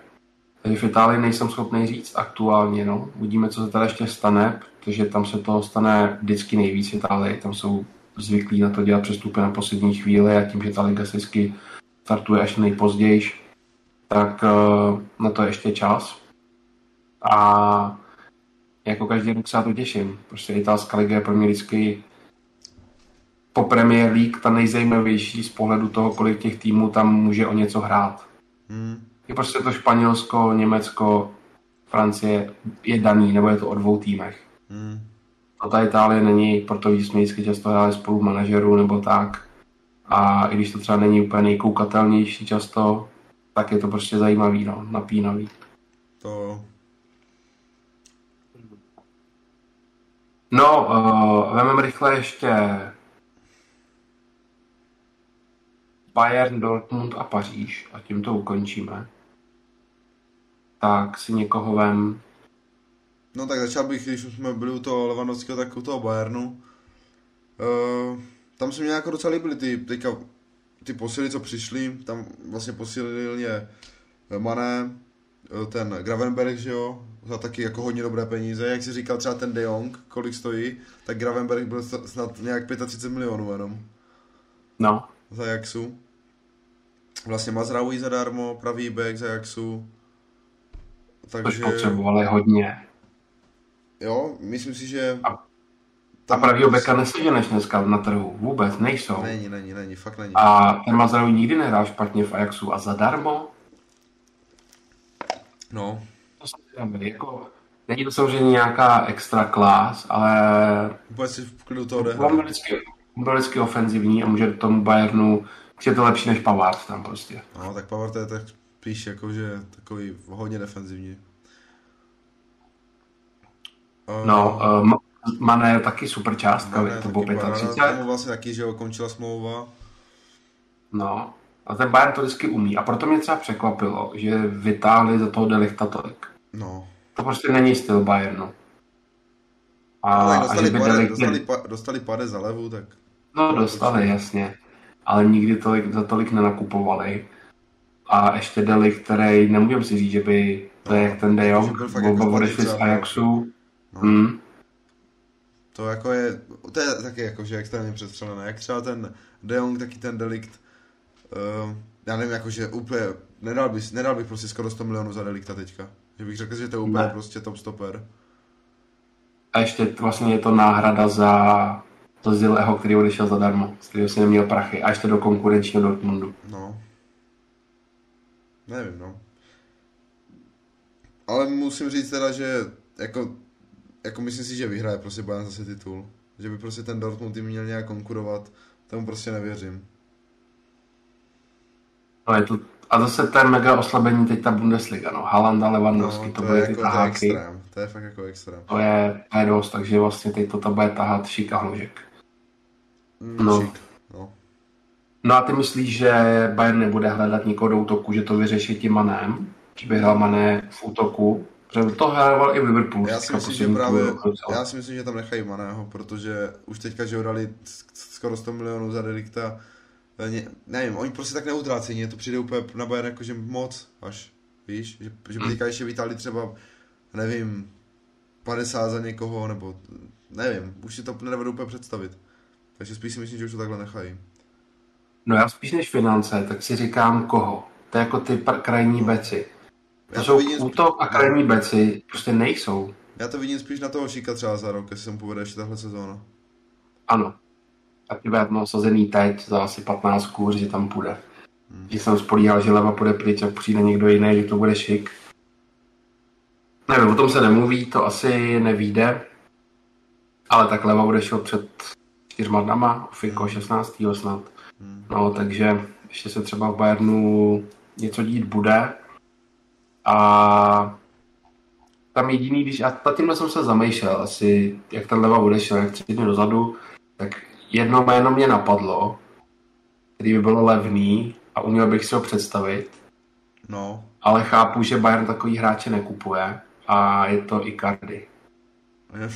Takže v Itálii nejsem schopný říct aktuálně, no. Uvidíme, co se tady ještě stane, protože tam se toho stane vždycky nejvíc v Itálii. Tam jsou zvyklí na to dělat přestupy na poslední chvíli a tím, že ta liga se startuje až nejpozději, tak eh, na to je ještě čas. A jako každý rok se na to těším. Prostě italská liga je pro mě vždycky po Premier League ta nejzajímavější z pohledu toho, kolik těch týmů tam může o něco hrát.
Hmm.
Je prostě to Španělsko, Německo, Francie je daný, nebo je to o dvou týmech.
Hmm.
A ta Itálie není, proto jsme vždycky často hráli spolu manažerů nebo tak. A i když to třeba není úplně nejkoukatelnější často, tak je to prostě zajímavý, no, napínavý.
To...
No, uh, vememe rychle ještě Bayern, Dortmund a Paříž a tím to ukončíme. Tak si někoho vem.
No tak začal bych, když jsme byli u toho Levandovského, tak u toho Bayernu. Uh, tam se mi jako docela líbily ty, teďka, ty posily, co přišly. Tam vlastně posílil je Mané, eh, ten Gravenberg, že jo, za taky jako hodně dobré peníze. Jak si říkal třeba ten De Jong, kolik stojí, tak Gravenberg byl snad nějak 35 milionů jenom
No,
za Ajaxu. Vlastně Mazraoui zadarmo, pravý back za Ajaxu. Takže
potřebovali hodně.
jo, myslím si, že...
A- A pravýho beka neseženeš dneska na trhu. Vůbec nejsou.
Není, není, není, fakt není.
A ten Mazraoui nikdy nehrál špatně v Ajaxu a zadarmo.
No,
To se jako, není to samozřejmě nějaká extra klas, ale
úplně si v klidu to odehrál.
vždycky, byl vždycky ofenzivní a může tomu Bayernu, je to lepší než Pavard tam prostě.
No, tak Pavard je tak spíš jako, že takový hodně defenzivní. Uh,
No, um, Mané je taky super částka,
Mané
to bylo
paráda,
35.
Tomu vlastně taky, že jo, končila smlouva.
No, a ten Bayern to vždycky umí. A proto mě třeba překvapilo, že vytáhli za toho Delichta tolik.
No.
To prostě není styl Bayernu. A, a
dostali,
by
pade,
Delicht...
dostali, pa, dostali pade za levu, tak
No, dostali, jasně. Ale nikdy tolik, za tolik nenakupovali. A ještě Delicht, který nemůžeme si říct, že by to je jak ten De Jong, oba odešli z. Ajaxu.
no.
Hmm.
To jako je, to je taky jako, že extrémně přestřelené. Jak třeba ten De Jong, taky ten delikt. Uh, já nevím, jakože úplně, nedal bych, nedal bych prostě skoro 100 milionů za delikta teďka. Že bych řekl, že to je úplně
Ne.
prostě top stoper.
A ještě vlastně je to náhrada za, za Zileho, který odešel zadarmo, z kterého si neměl prachy. A ještě do konkurenčního Dortmundu.
No. Nevím, no. Ale musím říct teda, že jako, jako myslím si, že vyhraje prostě Bayern zase titul. Že by prostě ten Dortmund jim měl nějak konkurovat, tomu prostě nevěřím.
No je to, a zase to je mega oslabení teď ta Bundesliga, no. Haaland a Lewandowski,
No,
to,
to,
byly
je
ty
jako to je
taháky.
extrém. To je fakt jako extrém.
To je, to je dost, takže vlastně teď to tam bude tahat šik a hložek.
Mm,
No.
šik, no.
No a ty myslíš, že Bayern nebude hledat nikoho do útoku, že to vyřeší tím Manem? Že by hrál Mané v útoku? Protože to hrával i v Liverpoolu.
Já si myslím, že
poslední
právě, já si myslím, že tam nechají Maného, protože už teďka, že ho dali skoro 100 milionů za Delikta, eh, ně, nevím, oni prostě tak neutrácejí, mně to přijde úplně na Bayern jakože moc, až, víš, že, že by
Hmm.
teďka ještě vytáhli třeba, nevím, 50 za někoho, nebo nevím, už si to nedovedu úplně představit. Takže spíš si myslím, že už to takhle nechají.
No já spíš než finance, tak si říkám koho. To je jako ty par- krajní beci. To
Já
jsou
vidím, spíš-
útok a krajní beci, prostě nejsou.
já to vidím spíš na toho Šíka třeba za rok, jestli se mu povede ještě tahle sezóna.
Ano. A ty bude nasazený teď za asi 15 kůř, že tam půjde.
Hmm.
Že jsem spolíhal, že leva půjde pryč a přijde někdo jiný, že to bude šik. Nevím, o tom se nemluví, to asi nevíde. Ale tak leva odešel před čtyřma dnama, Fiko 16. snad. No, takže ještě se třeba v Bayernu něco dít bude. A tam jediný, když, a nad tímhle jsem se zamýšlel asi, jak ten leva odešel, jak tři dny dozadu, tak jedno jméno mě napadlo, který by bylo levný a uměl bych si ho představit,
No,
ale chápu, že Bayern takový hráče nekupuje a je to Icardi.
je,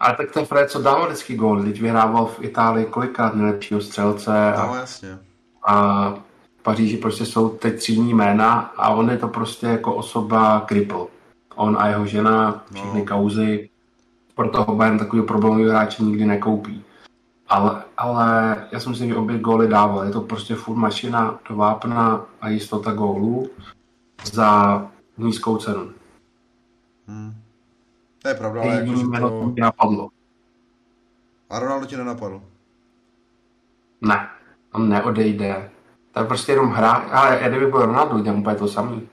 Ale tak ten Fred, co dával vždycky gól, teď vyhrával v Itálii kolikrát nejlepšího střelce a
no jasně.
a v Paříži prostě jsou teď třídní jména a on je to prostě jako osoba cripple. On a jeho žena, všechny
No.
kauzy, proto ho Bayern takový problémový hráče nikdy nekoupí. Ale, ale já si myslím, že obě góly dával. Je to prostě furt mašina do vápna a jistota gólů za nízkou cenu.
Hmm. To je pravda, ale jakože
jméno, to mě napadlo.
A Ronaldo tě nenapadl.
Ne, on neodejde. To je prostě jenom hra, ale já kdyby byl Ronaldo, dělám úplně to samý.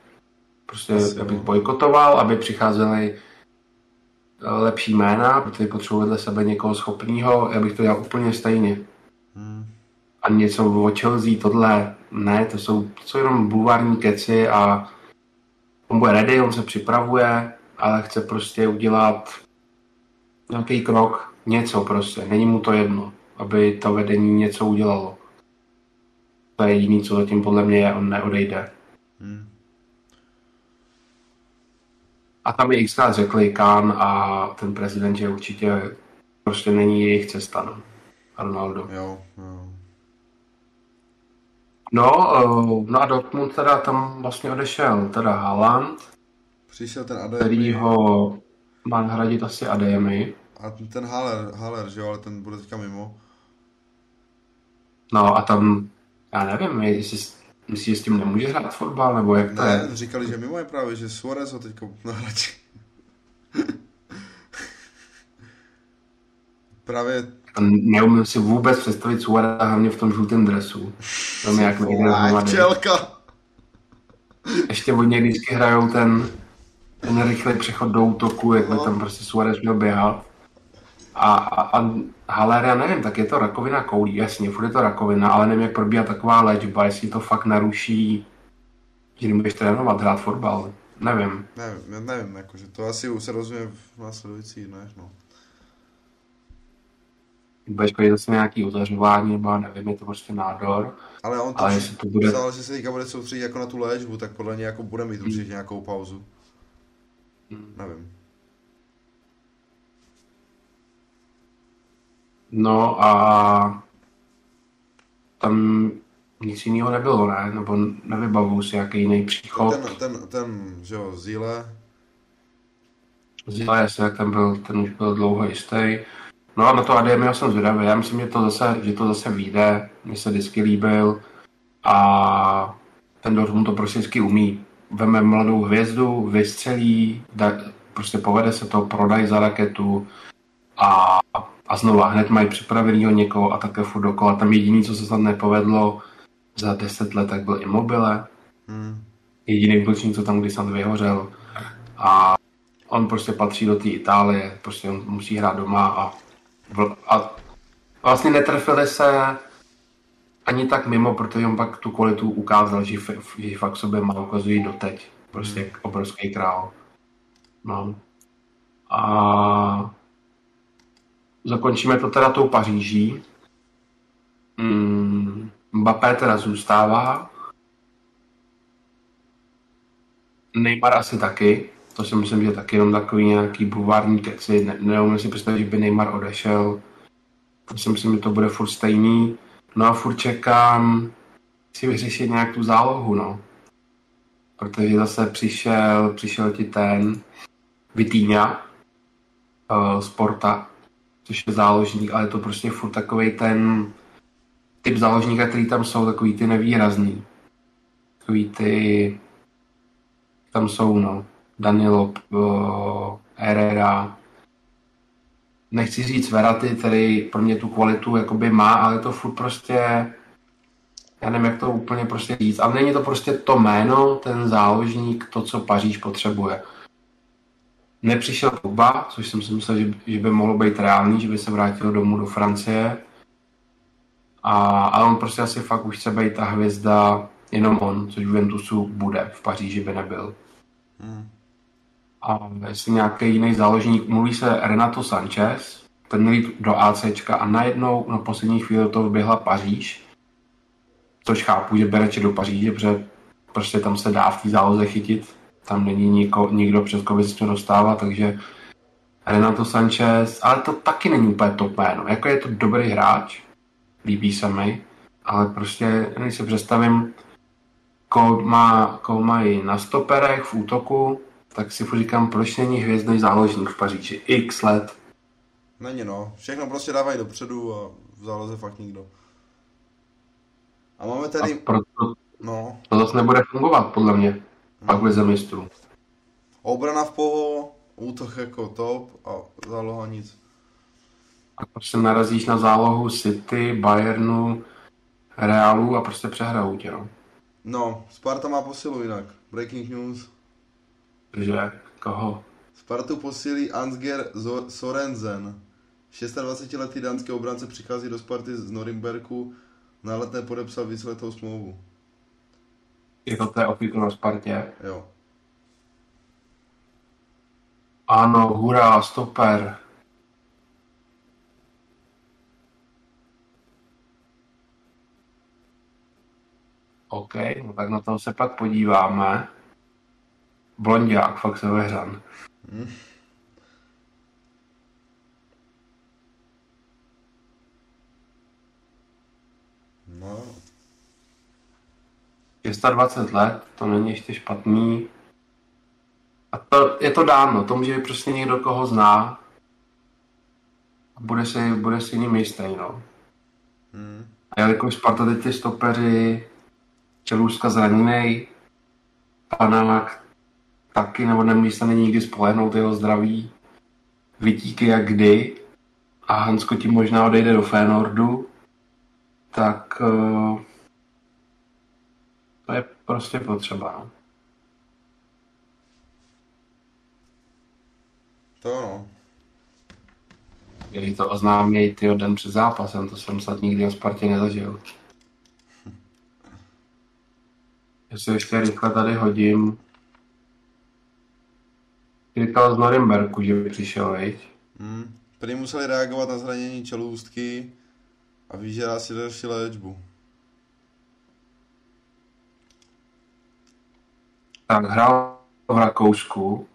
Prostě
Asi,
abych bojkotoval, aby přicházely eh, lepší jména, protože potřebuji vedle sebe někoho schopného, já bych to dělal úplně stejně.
Hmm.
A něco o Chelsea, tohle, ne, to jsou, to jsou jenom bulvární keci a on bude ready, on se připravuje, ale chce prostě udělat nějaký krok, něco prostě, není mu to jedno, aby to vedení něco udělalo. To je jediný, co zatím podle mě je, on neodejde.
Hmm.
A tam je xkrát řekli Kán a ten prezident, že určitě prostě není jejich cesta, no. Ronaldo.
Jo, jo.
No, eh, no a Dortmund teda tam vlastně odešel teda Haaland,
Přišel ten Ademi
který ho má nahradit asi Ademi.
a ten Haller, Haller, že jo, ale ten bude teďka mimo.
No a tam, já nevím, jestli myslíš, že s tím nemůže hrát fotbal, nebo jak to
Ne,
je?
říkali, že mimo je právě, že Suarez ho teďka nahradí. <laughs> právě
Neumím si vůbec představit Suareza hlavně v tom žlutém dresu. To mi jak
včelka.
Ještě oni vždycky hrajou ten, ten rychlý přechod do útoku, jak by
No.
tam prostě Suarez měl běhat. A, a, a Haller, já nevím, tak je to rakovina koulí, jasně, furt je to rakovina, ale nevím, jak probíhá taková léčba, jestli to fakt naruší, že nemůžeš trénovat, hrát fotbal, nevím.
Nevím, nevím, jakože to asi se rozumím v následující dnech, no.
Budeš chodit zase nějaký ozařování, nebo nevím, je to prostě nádor.
Ale on to
Ale jestli to bude-
psal, že se teďka bude soustředit jako na tu léčbu, tak podle něj jako bude mít určitě nějakou pauzu.
Hmm.
Nevím.
No a tam nic jiného nebylo, ne? Nebo nevybavuju si jaký jiný příchod.
Ten, ten, ten, že jo, Zíle,
Zíla jestli jak ten byl, ten už byl dlouho jistý. No a na to Ademio jsem zvědavý. Já myslím, že to zase, že to zase vyjde. Mně se vždycky líbil. A ten Dortmund to prostě vždycky umí. veme mladou hvězdu, vystřelí, da, prostě povede se to, prodají za raketu a, a znova hned mají připravenýho někoho a také furt dokola. Tam jediný, co se snad nepovedlo za deset let, tak byl Immobile.
Hmm.
Jediný útočník, co tam kdy snad vyhořel. A on prostě patří do té Itálie, prostě on musí hrát doma a, a vlastně netrfili se ani tak mimo, protože on pak tu kvalitu ukázal, že, že fakt sobě má ukazují doteď. Prostě hmm. obrovský král. No. A zakončíme to teda tou Paříží. Mm, Mbappé teda zůstává. Neymar asi taky. To si myslím, že taky jenom takový nějaký buvární keci. Ne, neumím si představit, že by Neymar odešel. To si myslím, že to bude furt stejný. No a furt čekám si vyřešit nějak tu zálohu, no. Protože zase přišel, přišel ti ten Vitýňa uh, Sporta, což je záložník, ale je to prostě furt takový ten typ záložníka, který tam jsou, takový ty nevýrazný. Takový ty tam jsou, no. Danilo, uh, Herrera, nechci říct Veraty, který pro mě tu kvalitu jakoby má, ale to furt prostě, já nevím, jak to úplně prostě říct, ale není to prostě to jméno, ten záložník, to, co Paříž potřebuje. Nepřišel Pogba, což jsem si myslel, že, že by mohlo být reálný, že by se vrátil domů do Francie. A, ale on prostě asi fakt už chce být ta hvězda, jenom on, což v Juventusu bude, v Paříži by nebyl. Hmm a jestli nějaký jiný záložník, mluví se Renato Sanchez, ten měl jít do ACčka a najednou na poslední chvíli to vyběhla Paříž, což chápu, že berete do Paříže, protože prostě tam se dá v té záloze chytit, tam není niko, nikdo přes koho se dostává, takže Renato Sanchez, ale to taky není úplně top jméno, jako je to dobrý hráč, líbí se mi, ale prostě, když si představím, má, koho mají na stoperech v útoku, tak si říkám, proč není hvězdný záložník v Paříži? X let.
Není no, všechno prostě dávají dopředu a v záloze fakt nikdo. A máme tady... A
proto no. to zase nebude fungovat, podle mě. Hmm. Pak bude mistrů.
Obrana v poho, útok jako top a záloha nic.
A prostě narazíš na zálohu City, Bayernu, Realu a prostě přehrajou tě, no.
No, Sparta má posilu jinak. Breaking news.
Že? Koho?
Spartu posílí Ansger Sorensen. 26-letý dánský obránce přichází do Sparty z Norimberku. Na letné podepsal výslednou smlouvu.
Jako to je opíku na Spartě?
Jo.
Ano, hurá, stoper. OK, no tak na to se pak podíváme. Blondiák, fakt se vehřan. Hmm.
No.
620 let, to není ještě špatný. A to, je to dáno, to může být prostě někdo, koho zná. A bude si, bude si ním jistý, no. Hmm. A jelikož Sparta teď ty stopeři, Čelůzka zraněný, Panák taky, nebo nemůže se není nikdy spolehnout jeho zdraví, vytíky jak kdy a Hansko ti možná odejde do Fénordu, tak uh, to je prostě potřeba. No.
To no.
Když to oznámějí ty den před zápasem, to jsem snad nikdy o Spartě nezažil. <laughs> Jestli ještě rychle tady hodím, říkal z Norimberku, že by přišel, veď?
Hmm. Prý museli reagovat na zranění čelůstky a vyžerá si další léčbu.
Tak hrál v Rakousku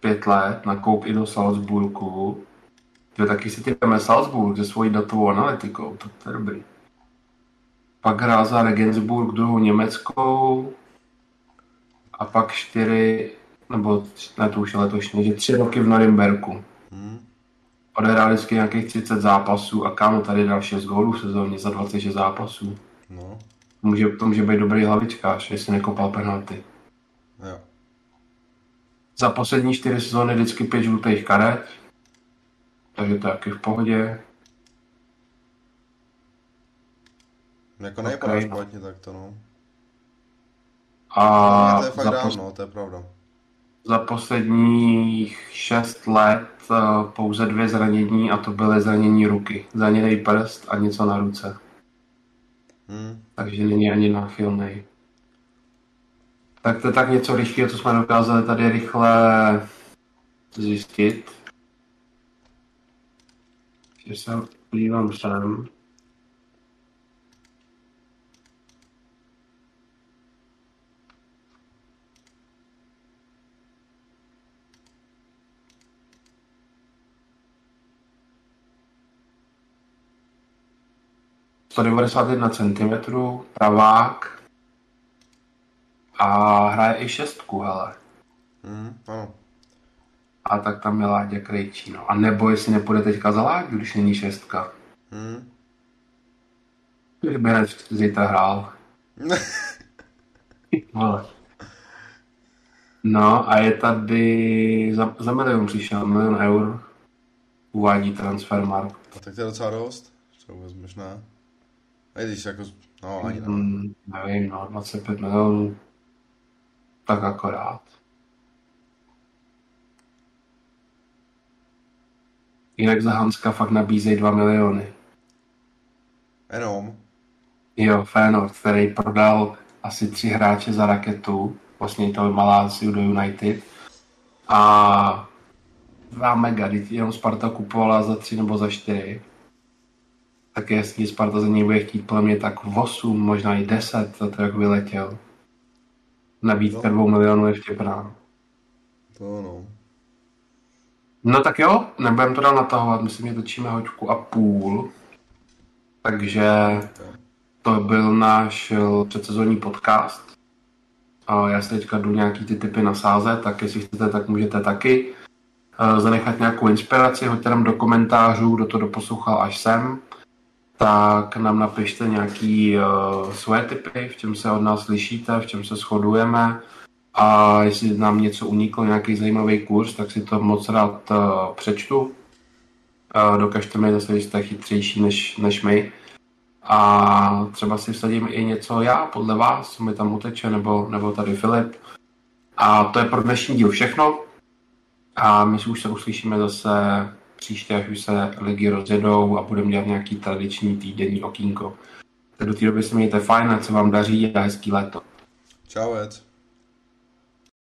pět let, nakouk i do Salzburgu. Že taky si typeme Salzburg se svojí datovou analytikou, to, to je dobrý. Pak hrál za Regensburg druhou německou a pak čtyři nebo ne to už je letošní, že tři roky v Norimberku. Hmm. Odehráli vždycky nějakých 30 zápasů a kámo tady dal 6 gólů v sezóně za 26 zápasů.
No.
Může, to může být dobrý hlavičkář, jestli nekopal penalty.
Jo.
Za poslední čtyři sezóny vždycky pět žlutých karet. Takže to je taky v pohodě.
Jako nevypadá
Ok.
špatně tak to no.
A
to je fakt
za,
dávno, no, to je pravda.
Za posledních šest let eh, pouze dvě zranění a to byly zranění ruky. Zraněný prst a něco na ruce.
Hm.
takže není ani náchylný. Tak to je tak něco rychlého, co jsme dokázali tady rychle zjistit. Že se podívám sem. Sto devadesát jedna centimetrů, pravák. A hraje i šestku, hele.
Hm, ano.
A tak tam je Láďa Krejčí, no. A nebo jestli nepůjde teďka za Láďu, když není šestka.
Hm.
Kdyby hned zítra hrál. <laughs> No a je tady, za, za milion přišel, milion eur. Uvádí Transfermarkt.
A tak to je docela dost. Co vezmeš, ne? Když jako, no ani ne.
Hmm, nevím, no, 25 milionů. Tak akorát. Jinak za Hanska fakt nabízejí 2 miliony.
Jenom.
Jo, Fénord, který prodal asi tři hráče za raketu, vlastně to Maláciu do United. A dva mega, jenom Sparta kupovala za tři nebo za čtyři. Tak jestli Sparta za něj bude chtít podle mě tak 8, možná i 10, za to jak vyletěl. Nabídka dvou milionů je vtipná.
To no.
No tak jo, nebudeme to dál natahovat, myslím, že točíme hoďku a půl. Takže to byl náš eh, předsezonní podcast. A já si teďka jdu nějaký ty typy nasázet, tak jestli chcete, tak můžete taky eh, zanechat nějakou inspiraci, hoďte nám do komentářů, kdo to doposlouchal až sem, tak nám napište nějaký uh, svoje typy, v čem se od nás lišíte, v čem se shodujeme a jestli nám něco uniklo, nějaký zajímavý kurz, tak si to moc rád uh, přečtu. Uh, dokažte mi zase, že jste chytřejší než, než my. A třeba si vsadím i něco já, podle vás, co mi tam uteče, nebo, nebo tady Filip. A to je pro dnešní díl všechno. A my si už se uslyšíme zase příště, až už se ligy rozjedou a budeme dělat nějaký tradiční týdenní okýnko. Tak do té doby se mějte fajn, ať se vám daří a hezký léto.
Čauec.